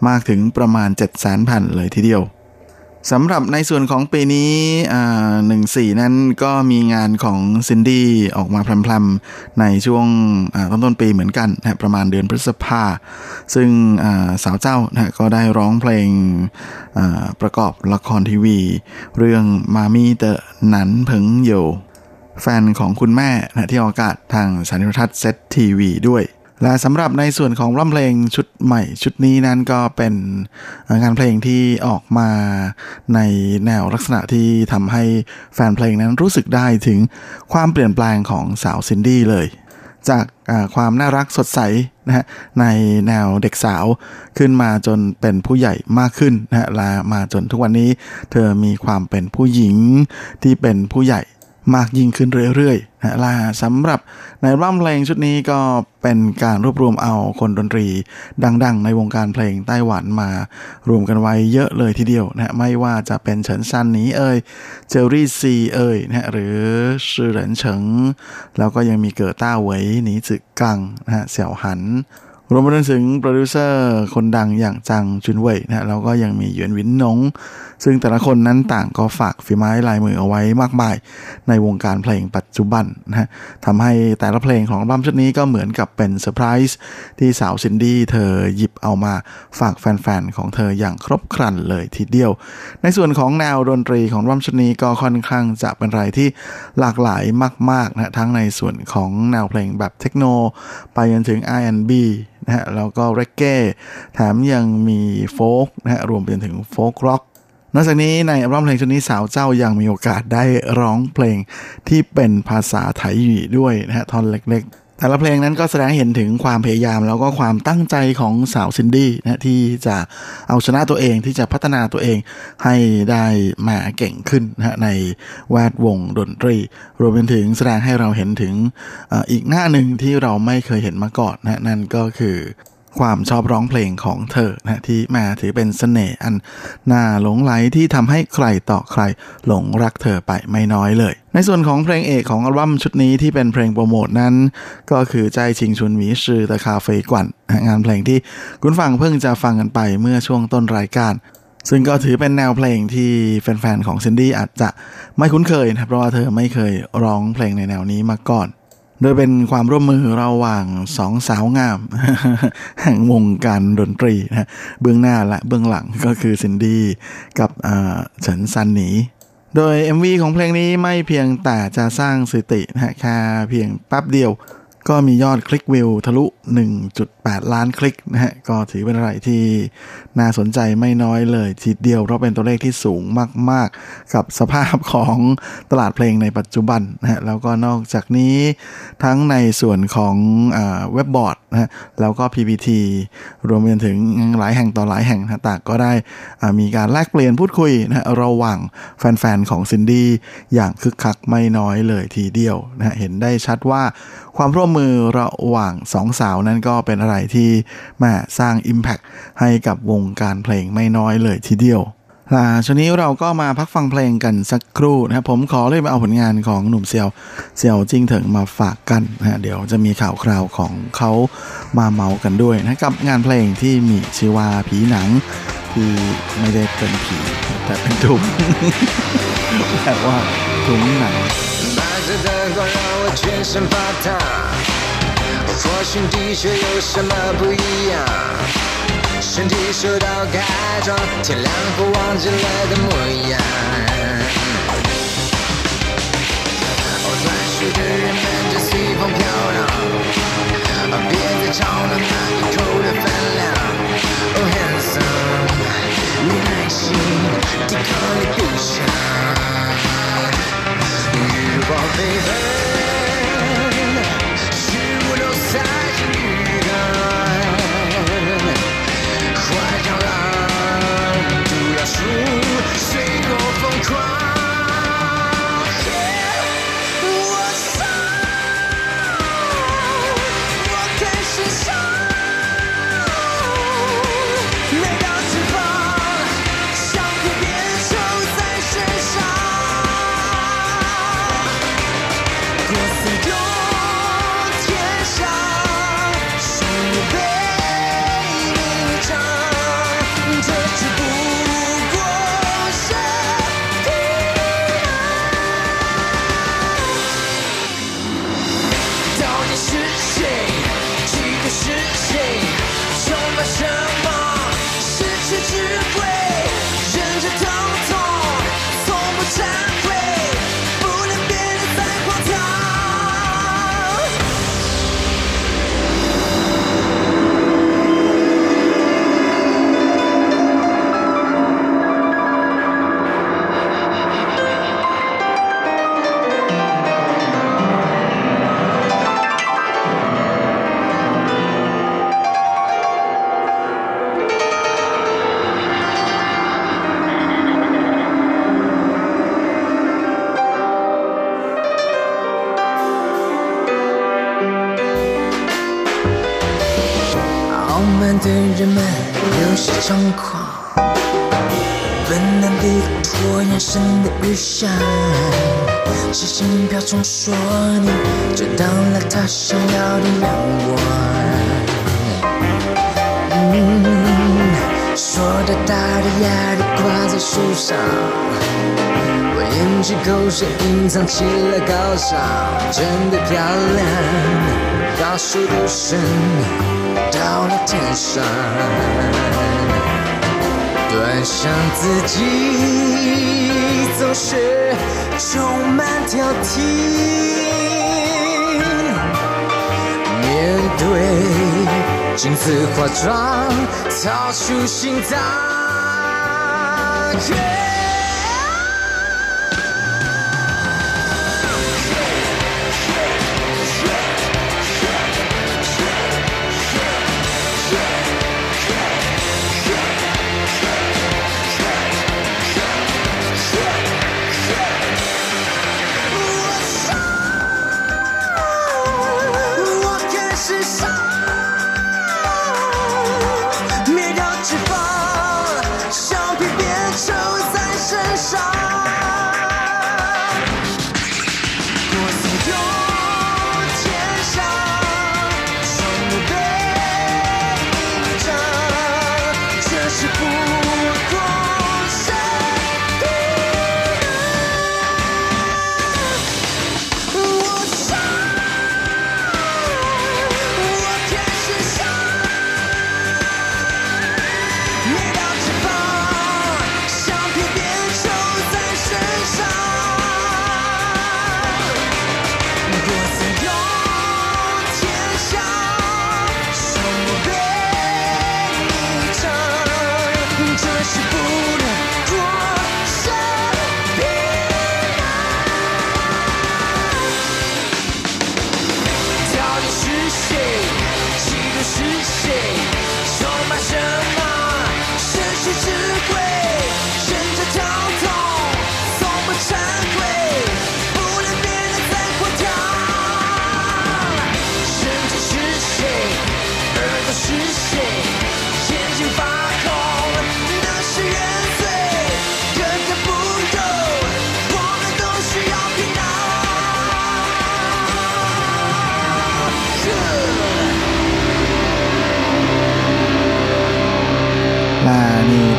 มากถึงประมาณ 7 0 0 0 0 0แผ่นเลยทีเดียว สำหรับในส่วนของปีนี้หนึ่งสี่นั้นก็มีงานของซินดี้ออกมาพลำๆในช่วงต้นต้นๆปีเหมือนกันนะประมาณเดือนพฤษภา ซึ่งสาวเจ้านะก็ได้ร้องเพลงประกอบละครทีวี เรื่องมามีเตอหนันเพิงโยแฟนของคุณแม่นะที่ออกอากาศทางสถานีโทรทัศน์เซตทีวีด้วย และสำหรับในส่วนของร่ำเพลงชุดใหม่ชุดนี้นั้นก็เป็นงานเพลงที่ออกมาในแนวลักษณะที่ทำให้แฟนเพลงนั้นรู้สึกได้ถึงความเปลี่ยนแปลงของสาวซินดี้เลย จากความน่ารักสดใสนะฮะในแนวเด็กสาวขึ้นมาจนเป็นผู้ใหญ่มากขึ้นนะฮะและมาจนทุกวันนี้ เธอมีความเป็นผู้หญิงที่เป็นผู้ใหญ่ มากยิ่งขึ้นเรื่อยๆนะล่ะสำหรับในร่ำเพลงชุดนี้ก็เป็นการรวบรวมเอาคนดนตรี ดัง ๆ ในวงการเพลงไต้หวันมารวมกันไว้เยอะเลยทีเดียวนะฮะไม่ว่าจะเป็นเฉินซันหนีเอ่ยเจอรี่ซีเอ่ยนะฮะหรือชื่อเหรินเฉิง แล้วก็ยังมีเกิดต้าเหวยหนีจึกกังนะฮะเสี่ยวหัน รวมไปถึงโปรดิวเซอร์คนดังอย่างจังจุนเว่ยนะฮะแล้วก็ยังมีหยวนวินนง ซึ่งแต่ละคนนั้นต่างก็ฝากฝีไม้ลายมือเอาไว้มากมาย ในวงการเพลงปัจจุบันนะฮะทำให้แต่ละเพลงของอัลบั้มชุดนี้ก็เหมือนกับเป็นเซอร์ไพรส์ที่สาวซินดี้เธอหยิบเอามาฝากแฟนๆ ของเธออย่างครบครันเลยทีเดียว ในส่วนของแนวดนตรีของอัลบั้มชุดนี้ก็ค่อนข้างจะเป็นอะไรที่หลากหลายมากๆนะฮะทั้งในส่วนของแนวเพลงแบบเทคโนไปจนถึง R&B นะฮะแล้วก็เรกเก้แถมยังมี folk นะฮะรวมไปจนถึง folk rockนอกจากนี้ในอัลบั้มเพลงชุดนี้สาวเจ้ายังมีโอกาสได้ร้องเพลงที่เป็นภาษาไทยอยู่ด้วยนะฮะท่อนเล็ก แต่ละเพลงนั้นก็แสดงเห็นถึงความพยายามแล้วก็ความตั้งใจของสาวซินดี้นะที่จะเอาชนะตัวเองที่จะพัฒนาตัวเองให้ได้มาเก่งขึ้นนะในแวดวงดนตรี รวมไปถึงแสดงให้เราเห็นถึงอีกหน้าหนึ่งที่เราไม่เคยเห็นมาก่อนนะนั่นก็คือ ความชอบร้องเพลงของเธอนะที่มาถือเป็นเสน่ห์อันน่าหลงไหลที่ทำให้ใครต่อใครหลงรักเธอไปไม่น้อยเลย ในส่วนของเพลงเอกของอัลบั้มชุดนี้ที่เป็นเพลงโปรโมทนั้น ก็คือใจชิงชุนหมีชื่อตะคาเฟกวันนงานเพลงที่คุณฟังเพิ่งจะฟังกันไปเมื่อช่วงต้นรายการซึ่งก็ถือเป็นแนวเพลงที่แฟนๆของซินดี้อาจจะไม่คุ้นเคยนะเพราะว่าเธอไม่เคยร้องเพลงในแนวนี้มาก่อน โดยเป็นความร่วมมือระหว่างสองสาวงาม แห่งวงการดนตรีนะเบื้องหน้าและเบื้องหลังก็คือซินดี้กับเฉินซันหนีโดย MV ของเพลงนี้ไม่เพียงแต่จะสร้างสตินะฮะแค่เพียงแป๊บเดียว ก็มียอดคลิกวิวทะลุ 1.8 ล้านคลิกนะฮะ ก็ถือเป็นอะไรที่น่าสนใจไม่น้อยเลยทีเดียว เพราะเป็นตัวเลขที่สูงมาก ๆ กับสภาพของตลาดเพลงในปัจจุบันนะฮะ แล้วก็นอกจากนี้ทั้งในส่วนของเว็บบอร์ดนะฮะ แล้วก็ PPT รวมไปถึงหลายแห่งต่อหลายแห่งนะต่างก็ได้มีการแลกเปลี่ยนพูดคุยนะฮะระหว่างแฟน ๆ ของซินดี้อย่างคึกคักไม่น้อยเลยทีเดียวนะฮะเห็นได้ชัดว่า ความร่วมมือระหว่างสองสาวนั้นก็เป็นอะไรที่แม่สร้าง Impact ให้กับวงการเพลงไม่น้อยเลยทีเดียวล่ะช่วนี้เราก็มาพักฟังเพลงกันสักครู่นะครับผมขอเลยมาเอาผลงานของหนุ่มเซียวเซียวจิงเถิงมาฝากกันนะเดี๋ยวจะมีข่าวคราวของเขามาเมากันด้วยนะกับงานเพลงที่มีชื่อว่าผีหนัง ที่ไม่ได้เป็นผีแต่เป็นถุงแต่ว่าถุงหนัง 全身发烫，或许的确有什么不一样。身体受到改装，天亮后忘记了的模样。哦，专属的人们就随风飘荡，别再吵闹那一口的分量。哦，handsome，你耐心抵抗力不强。日光飞奔，去口水，隐藏起了高尚，真的漂亮。高速的神到了天上，端详自己总是充满挑剔。面对镜子化妆，掏出心脏。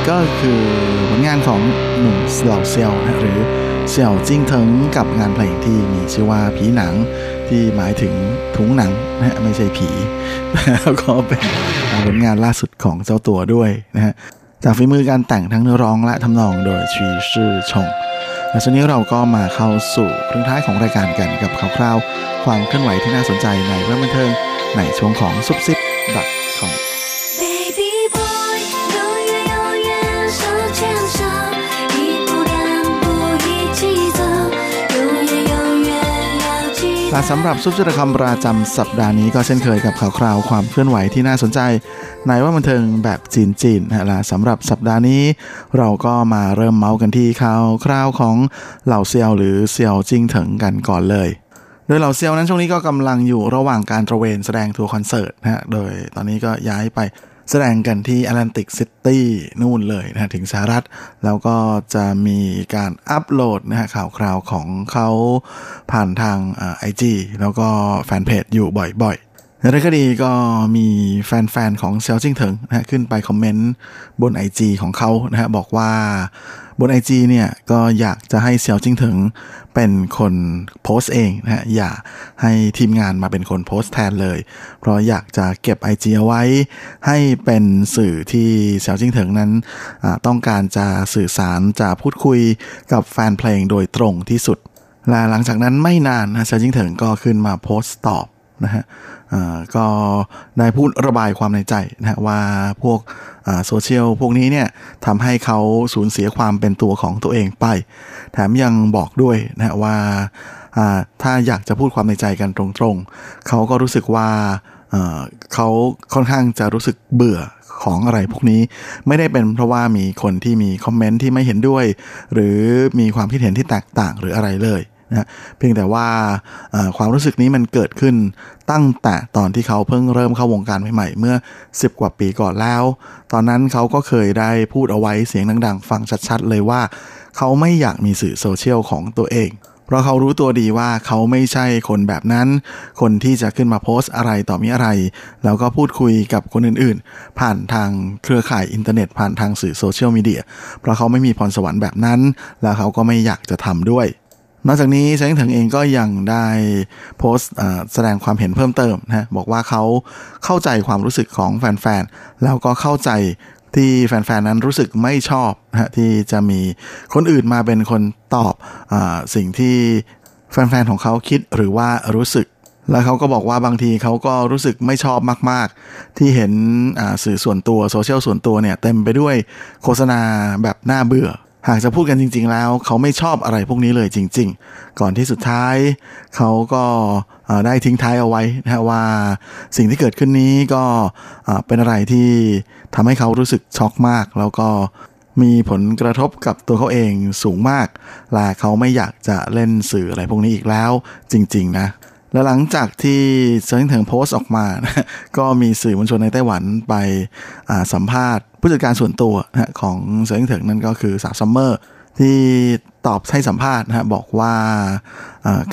ก็คือผลงานของหนุ่มเหล่าเซียวหรือเสี่ยวจิ้งเทิงกับงานเพลงที่มีชื่อว่าผีหนังที่หมายถึงถุงหนังนะฮะไม่ใช่ผีแล้วก็เป็นผลงานล่าสุดของเจ้าตัวด้วยนะฮะจากฝีมือการแต่งทั้งเนื้อร้องและทำนองโดยชีชื่อชงและช่วงนี้เราก็มาเข้าสู่ครึ่งท้ายของรายการกันกับคร่าวๆความเคลื่อนไหวที่น่าสนใจในเรื่องบันเทิงในช่วงของซุปซิป .com Baby ละสำหรับซุปเปอร์คำประจำสัปดาห์นี้ก็เช่นเคยกับข่าวคราวความเคลื่อนไหวที่น่าสนใจ ในว่าบันเทิงแบบจีนๆนะละสำหรับสัปดาห์นี้ เราก็มาเริ่มเมาส์กันที่ข่าวคราวของเหล่าเซียวหรือเซียวจิงเถิงกันก่อนเลยโดยเหล่าเซียวนั้นช่วงนี้ก็กำลังอยู่ระหว่างการตระเวนแสดงทัวร์คอนเสิร์ตนะฮะ โดยตอนนี้ก็ย้ายไป แสดงกันที่แอตแลนติกซิตี้นู่นเลยนะถึงสหรัฐ แล้วก็จะมีการอัปโหลดนะฮะข่าวคราวของเขาผ่านทาง IG แล้วก็แฟนเพจอยู่บ่อยๆอย่างไรก็ดีก็มีแฟนๆของเซียวจิ้งเถิงนะฮะขึ้นไปคอมเมนต์บน IG ของเขานะฮะบอกว่า บน IG เนี่ยก็อยากจะให้เซียวจิ้งเถิงเป็นคนโพสต์เองนะฮะอย่าให้ทีมงานมาเป็นคนโพสต์แทนเลย เพราะอยากจะเก็บ IG เอาไว้ ให้เป็นสื่อที่เซียวจิ้งเถิงนั้นอ่าต้องการจะสื่อสารจะพูดคุยกับแฟนเพลงโดยตรงที่สุดและหลังจากนั้นไม่นานนะเซียวจิ้งเถิงก็ขึ้นมาโพสต์ตอบนะฮะ ก็ได้พูดระบายความในใจนะฮะว่าพวกโซเชียลพวกนี้เนี่ยทำให้เขาสูญเสียความเป็นตัวของตัวเองไป แถมยังบอกด้วยนะฮะว่าถ้าอยากจะพูดความในใจกันตรงๆ เขาก็รู้สึกว่าเขาค่อนข้างจะรู้สึกเบื่อของอะไรพวกนี้ไม่ได้เป็นเพราะว่ามีคนที่มีคอมเมนต์ที่ไม่เห็นด้วย หรือมีความคิดเห็นที่แตกต่างหรืออะไรเลย นะเพียงแต่ว่าความรู้สึกนี้มันเกิดขึ้นตั้งแต่ตอนที่เขาเพิ่งเริ่มเข้าวงการใหม่ๆ เมื่อ 10 กว่าปีก่อนแล้ว ตอนนั้นเขาก็เคยได้พูดเอาไว้เสียงดังๆ ฟังชัดๆ เลยว่า เขาไม่อยากมีสื่อโซเชียลของตัวเอง เพราะเขารู้ตัวดีว่าเขาไม่ใช่คนแบบนั้น คนที่จะขึ้นมาโพสต์อะไรต่อมีอะไร แล้วก็พูดคุยกับคนอื่นๆ ผ่านทางเครือข่ายอินเทอร์เน็ตผ่านทางสื่อโซเชียลมีเดีย เพราะเขาไม่มีพรสวรรค์แบบนั้น แล้วเขาก็ไม่อยากจะทำด้วย นอกจากนี้เซียวจิ้งเถิงเองก็ยังได้โพสต์แสดงความเห็นเพิ่มเติมนะบอกว่าเขาเข้าใจความรู้สึกของแฟนๆ แล้วก็เข้าใจที่แฟนๆ นั้นรู้สึกไม่ชอบนะที่จะมีคนอื่นมาเป็นคนตอบอสิ่งที่แฟนๆ ของเขาคิดหรือว่ารู้สึก แล้วเขาก็บอกว่าบางทีเขาก็รู้สึกไม่ชอบมาก ๆ ที่เห็นสื่อส่วนตัวโซเชียลส่วนตัวเนี่ยเต็มไปด้วยโฆษณาแบบน่าเบื่อ หากจะพูดกันจริง ๆ แล้ว เขาไม่ชอบอะไรพวกนี้เลยจริง ๆ ก่อนที่สุดท้าย เขาก็ได้ทิ้งท้ายเอาไว้นะว่าสิ่งที่เกิดขึ้นนี้ก็เอ่อเป็นอะไรที่ทำให้เขารู้สึกช็อกมาก แล้วก็มีผลกระทบกับตัวเขาเองสูงมากและเขาไม่อยากจะเล่นสื่ออะไรพวกนี้อีกแล้วจริง ๆ นะ และหลังจากที่จิ้งเถิงโพสต์ออกมานะก็มีสื่อมวลชนในไต้หวันไปสัมภาษณ์ ผู้จัดการส่วนตัวนะของจิ้งเถิงนั่นก็คือสาวซัมเมอร์ที่ตอบให้สัมภาษณ์นะบอกว่า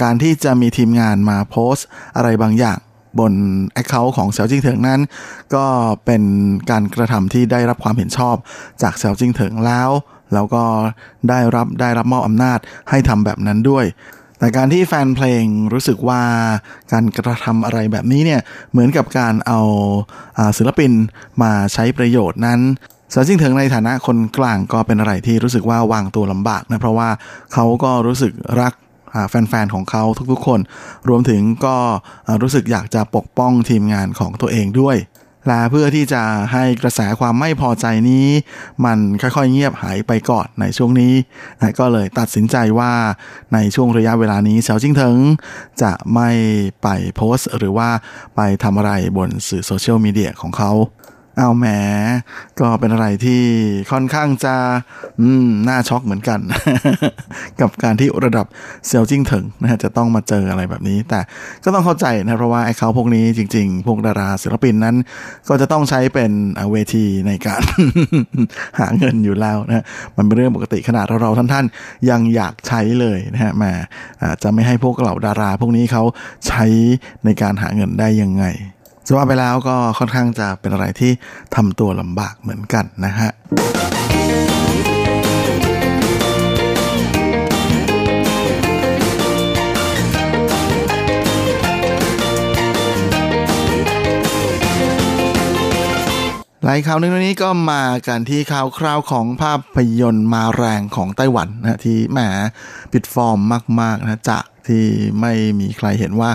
การที่จะมีทีมงานมาโพสต์อะไรบางอย่างบน Account ของเซลจิงเถิงนั้น ก็เป็นการกระทำที่ได้รับความเห็นชอบจากเซลจิงเถิงแล้ว แล้วก็ได้รับได้รับมอบอำนาจให้ทำแบบนั้นด้วย แต่การที่แฟนเพลงรู้สึกว่าการกระทำอะไรแบบนี้เนี่ยเหมือนกับการเอาศิลปินมาใช้ประโยชน์นั้นสาวจิงเถิงในฐานะคนกลางก็เป็นอะไรที่รู้สึกว่าวางตัวลำบากนะเพราะว่าเขาก็รู้สึกรักแฟนๆ ของเขาทุกๆ คน รวมถึงก็รู้สึกอยากจะปกป้องทีมงานของตัวเองด้วย และเพื่อที่จะให้กระแสความไม่พอใจนี้ มันค่อยๆเงียบหายไปก่อนในช่วงนี้นะก็เลยตัดสินใจว่าในช่วงระยะเวลานี้เฉาจิ้งเถิงจะไม่ไปโพสต์ หรือว่าไปทำอะไรบนสื่อโซเชียลมีเดียของเขา เอาแหมก็เป็นอะไรที่ค่อนข้างจะอืมน่าช็อกเหมือนกัน กับการที่ระดับเซียวจิ้งเถิงนะฮะจะต้องมาเจออะไรแบบนี้ แต่ก็ต้องเข้าใจนะเพราะว่าไอ้เขาพวกนี้จริง ๆ พวกดาราศิลปินนั้น ก็จะต้องใช้เป็นอ่าเวทีในการ หาเงินอยู่แล้วนะฮะมันเป็นเรื่องปกติขนาดเราๆท่านๆ ยังอยากใช้เลยนะฮะแหมจะไม่ให้พวกเหล่าดารา พวกนี้เขาใช้ในการหาเงินได้ยังไง จะว่าไปแล้วก็ค่อนข้างจะเป็นอะไรที่ทำตัวลำบากเหมือนกันนะฮะหลายข่าวหนึ่งวันนี้ก็มากันที่ข่าวคราวของภาพยนตร์มาแรงของไต้หวันนะที่แหมปิดฟอร์มมากๆนะจาก ที่ไม่มีใครเห็นว่า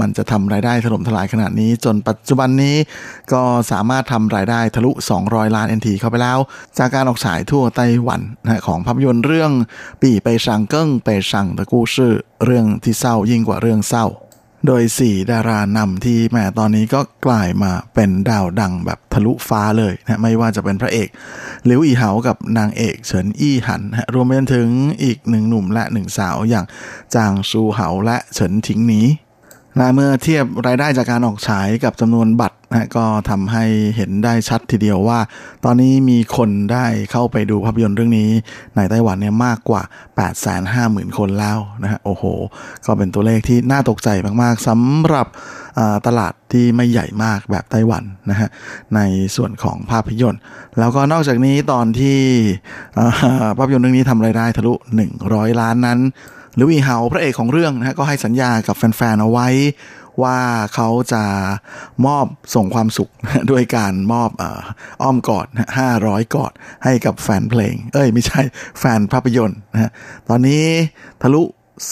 มันจะทำรายได้ถล่มทลายขนาดนี้ จนปัจจุบันนี้ก็สามารถทำรายได้ทะลุ 200 ล้าน NT เข้าไปแล้ว จากการออกฉายทั่วไต้หวันนะของภาพยนตร์เรื่อง ปี่ไปชังเกิ้งไปชังตะกู้ชื่อเรื่องที่เศร้ายิ่งกว่าเรื่องเศร้า โดย 4 ดารานำที่แหมตอนนี้ก็กลายมาเป็นดาวดังแบบทะลุฟ้าเลยนะไม่ว่าจะเป็นพระเอกหลิวอีเหากับนางเอกเฉินอี้หันนะรวมไปจนถึงอีกหนึ่งหนุ่มและหนึ่งสาวอย่างจางซูเหาและเฉินถิงหนีและเมื่อเทียบรายได้จากการออกฉายกับจำนวนบัตร นะก็ทำให้เห็นได้ชัดทีเดียวว่า ตอนนี้มีคนได้เข้าไปดูภาพยนตร์เรื่องนี้ ในไต้หวันเนี่ยมากกว่า 850,000 คนแล้วนะฮะโอ้โห ก็เป็นตัวเลขที่น่าตกใจมากๆสำหรับตลาดที่ไม่ใหญ่มากแบบไต้หวันนะฮะในส่วนของภาพยนตร์ แล้วก็นอกจากนี้ตอนที่ภาพยนตร์เรื่องนี้ทำรายได้ทะลุ 100 ล้านนั้นหรือวีเฮาพระเอกของเรื่องนะฮะก็ให้สัญญากับแฟนๆเอาไว้ ว่าเขาจะมอบส่งความสุขด้วยการมอบอ้อมกอด 500 กอดให้กับแฟนเพลง เอ้ย ไม่ใช่แฟนภาพยนตร์นะฮะตอนนี้ทะลุ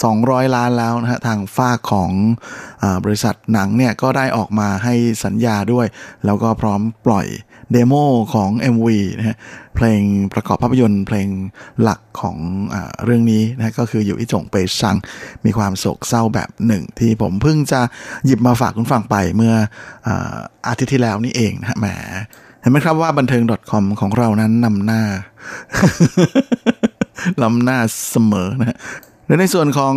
200 ล้านแล้วนะฮะทางฝ้าของอบริษัทหนังเนี่ยก็ได้ออกมาให้สัญญาด้วย แล้วก็พร้อมปล่อย เดโมของ MV นะฮะเพลงประกอบภาพยนตร์เพลงหลักของอเรื่องนี้นะก็คืออยู่อีจงเปชัง มีความโศกเศร้าแบบหนึ่ง ที่ผมเพิ่งจะหยิบมาฝากคุณฟังไปเมื่ออาอาทิตย์ที่แล้วนี่เองนะฮะแหมเห็นไหมครับว่าบันเทิง .com ของเรานั้นนำหน้าล้ำหน้าเสมอนะ และในส่วนของ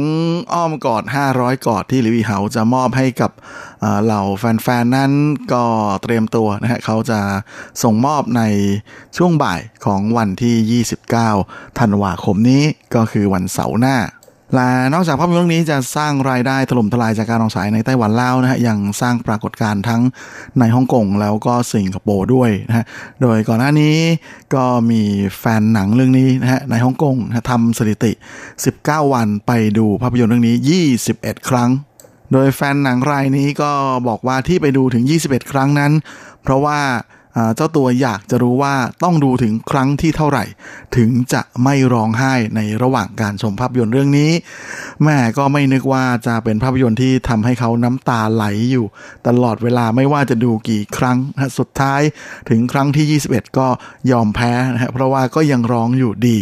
อ้อมกอด 500 กอดที่ลิวีเฮาจะมอบให้กับเอ่อเหล่าแฟนๆ นั้นก็เตรียมตัวนะฮะเขาจะส่งมอบในช่วงบ่ายของวันที่ 29 ธันวาคมนี้ก็คือวันเสาร์หน้า และนอกจากภาพยนตร์เรื่องนี้จะสร้างรายได้ถล่มทลายจากการออกฉายในไต้หวันแล้วนะฮะยังสร้างปรากฏการณ์ทั้งในฮ่องกงแล้วก็สิงคโปร์ด้วยนะฮะโดยก่อนหน้านี้ก็มีแฟนหนังเรื่องนี้นะฮะในฮ่องกงนะะทำสถิติ 19 วันไปดูภาพยนตร์เรื่องนี้ 21 ครั้ง โดยแฟนหนังรายนี้ก็บอกว่าที่ไปดูถึง 21 ครั้งนั้น เพราะว่า เจ้าตัวอยากจะรู้ว่าต้องดูถึงครั้งที่เท่าไหร่ ถึงจะไม่ร้องไห้ในระหว่างการชมภาพยนตร์เรื่องนี้ แม่ก็ไม่นึกว่าจะเป็นภาพยนตร์ที่ทำให้เขาน้ำตาไหลอยู่ ตลอดเวลาไม่ว่าจะดูกี่ครั้งสุดท้ายถึงครั้งที่ 21 ก็ยอมแพ้นะฮะเพราะว่าก็ยังร้องอยู่ดี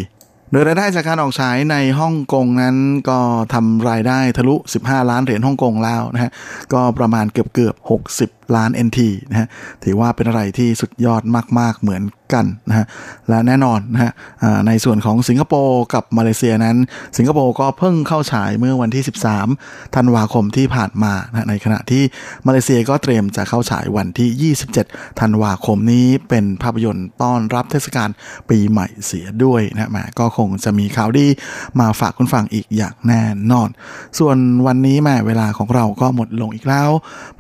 โดยรายได้จากการออกฉายในฮ่องกงนั้นก็ทำรายได้ทะลุ 15 ล้านเหรียญฮ่องกงแล้วนะฮะ ก็ประมาณเกือบเกือบ60 ล้าน NT นะฮะถือว่าเป็นอะไรที่สุดยอดมาก ๆ เหมือนกันนะฮะและแน่นอนนะฮะในส่วนของสิงคโปร์กับมาเลเซียนั้น สิงคโปร์ก็เพิ่งเข้าฉายเมื่อวันที่ 13 ธันวาคมที่ผ่านมานะในขณะที่มาเลเซียก็เตรียมจะเข้าฉายวันที่ 27 ธันวาคมนี้เป็นภาพยนตร์ต้อนรับเทศกาลปีใหม่เสียด้วยนะฮะแหมก็คงจะมีข่าวดีมาฝากคุณฟังอีกอย่างแน่นอน ส่วนวันนี้แหมเวลาของเราก็หมดลงอีกแล้ว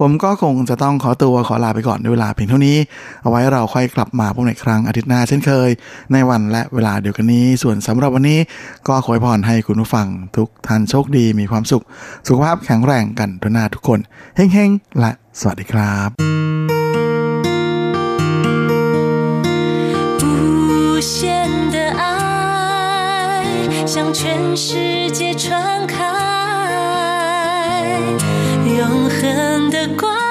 ผมก็คงจะต้องขอตัวขอลาไปก่อนด้วยเวลาเพียงเท่านี้ เอาไว้เราค่อยกลับมาพบในครั้งอาทิตย์หน้าเช่นเคย ในวันและเวลาเดียวกันนี้ ส่วนสำหรับวันนี้ก็ขอให้พรให้คุณผู้ฟังทุกท่านโชคดีมีความสุข สุขภาพแข็งแรงกันทุกหน้าทุกคนเฮ้งๆ และสวัสดีครับ 无限的爱向全世界传开，永恒的关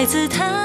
来自他。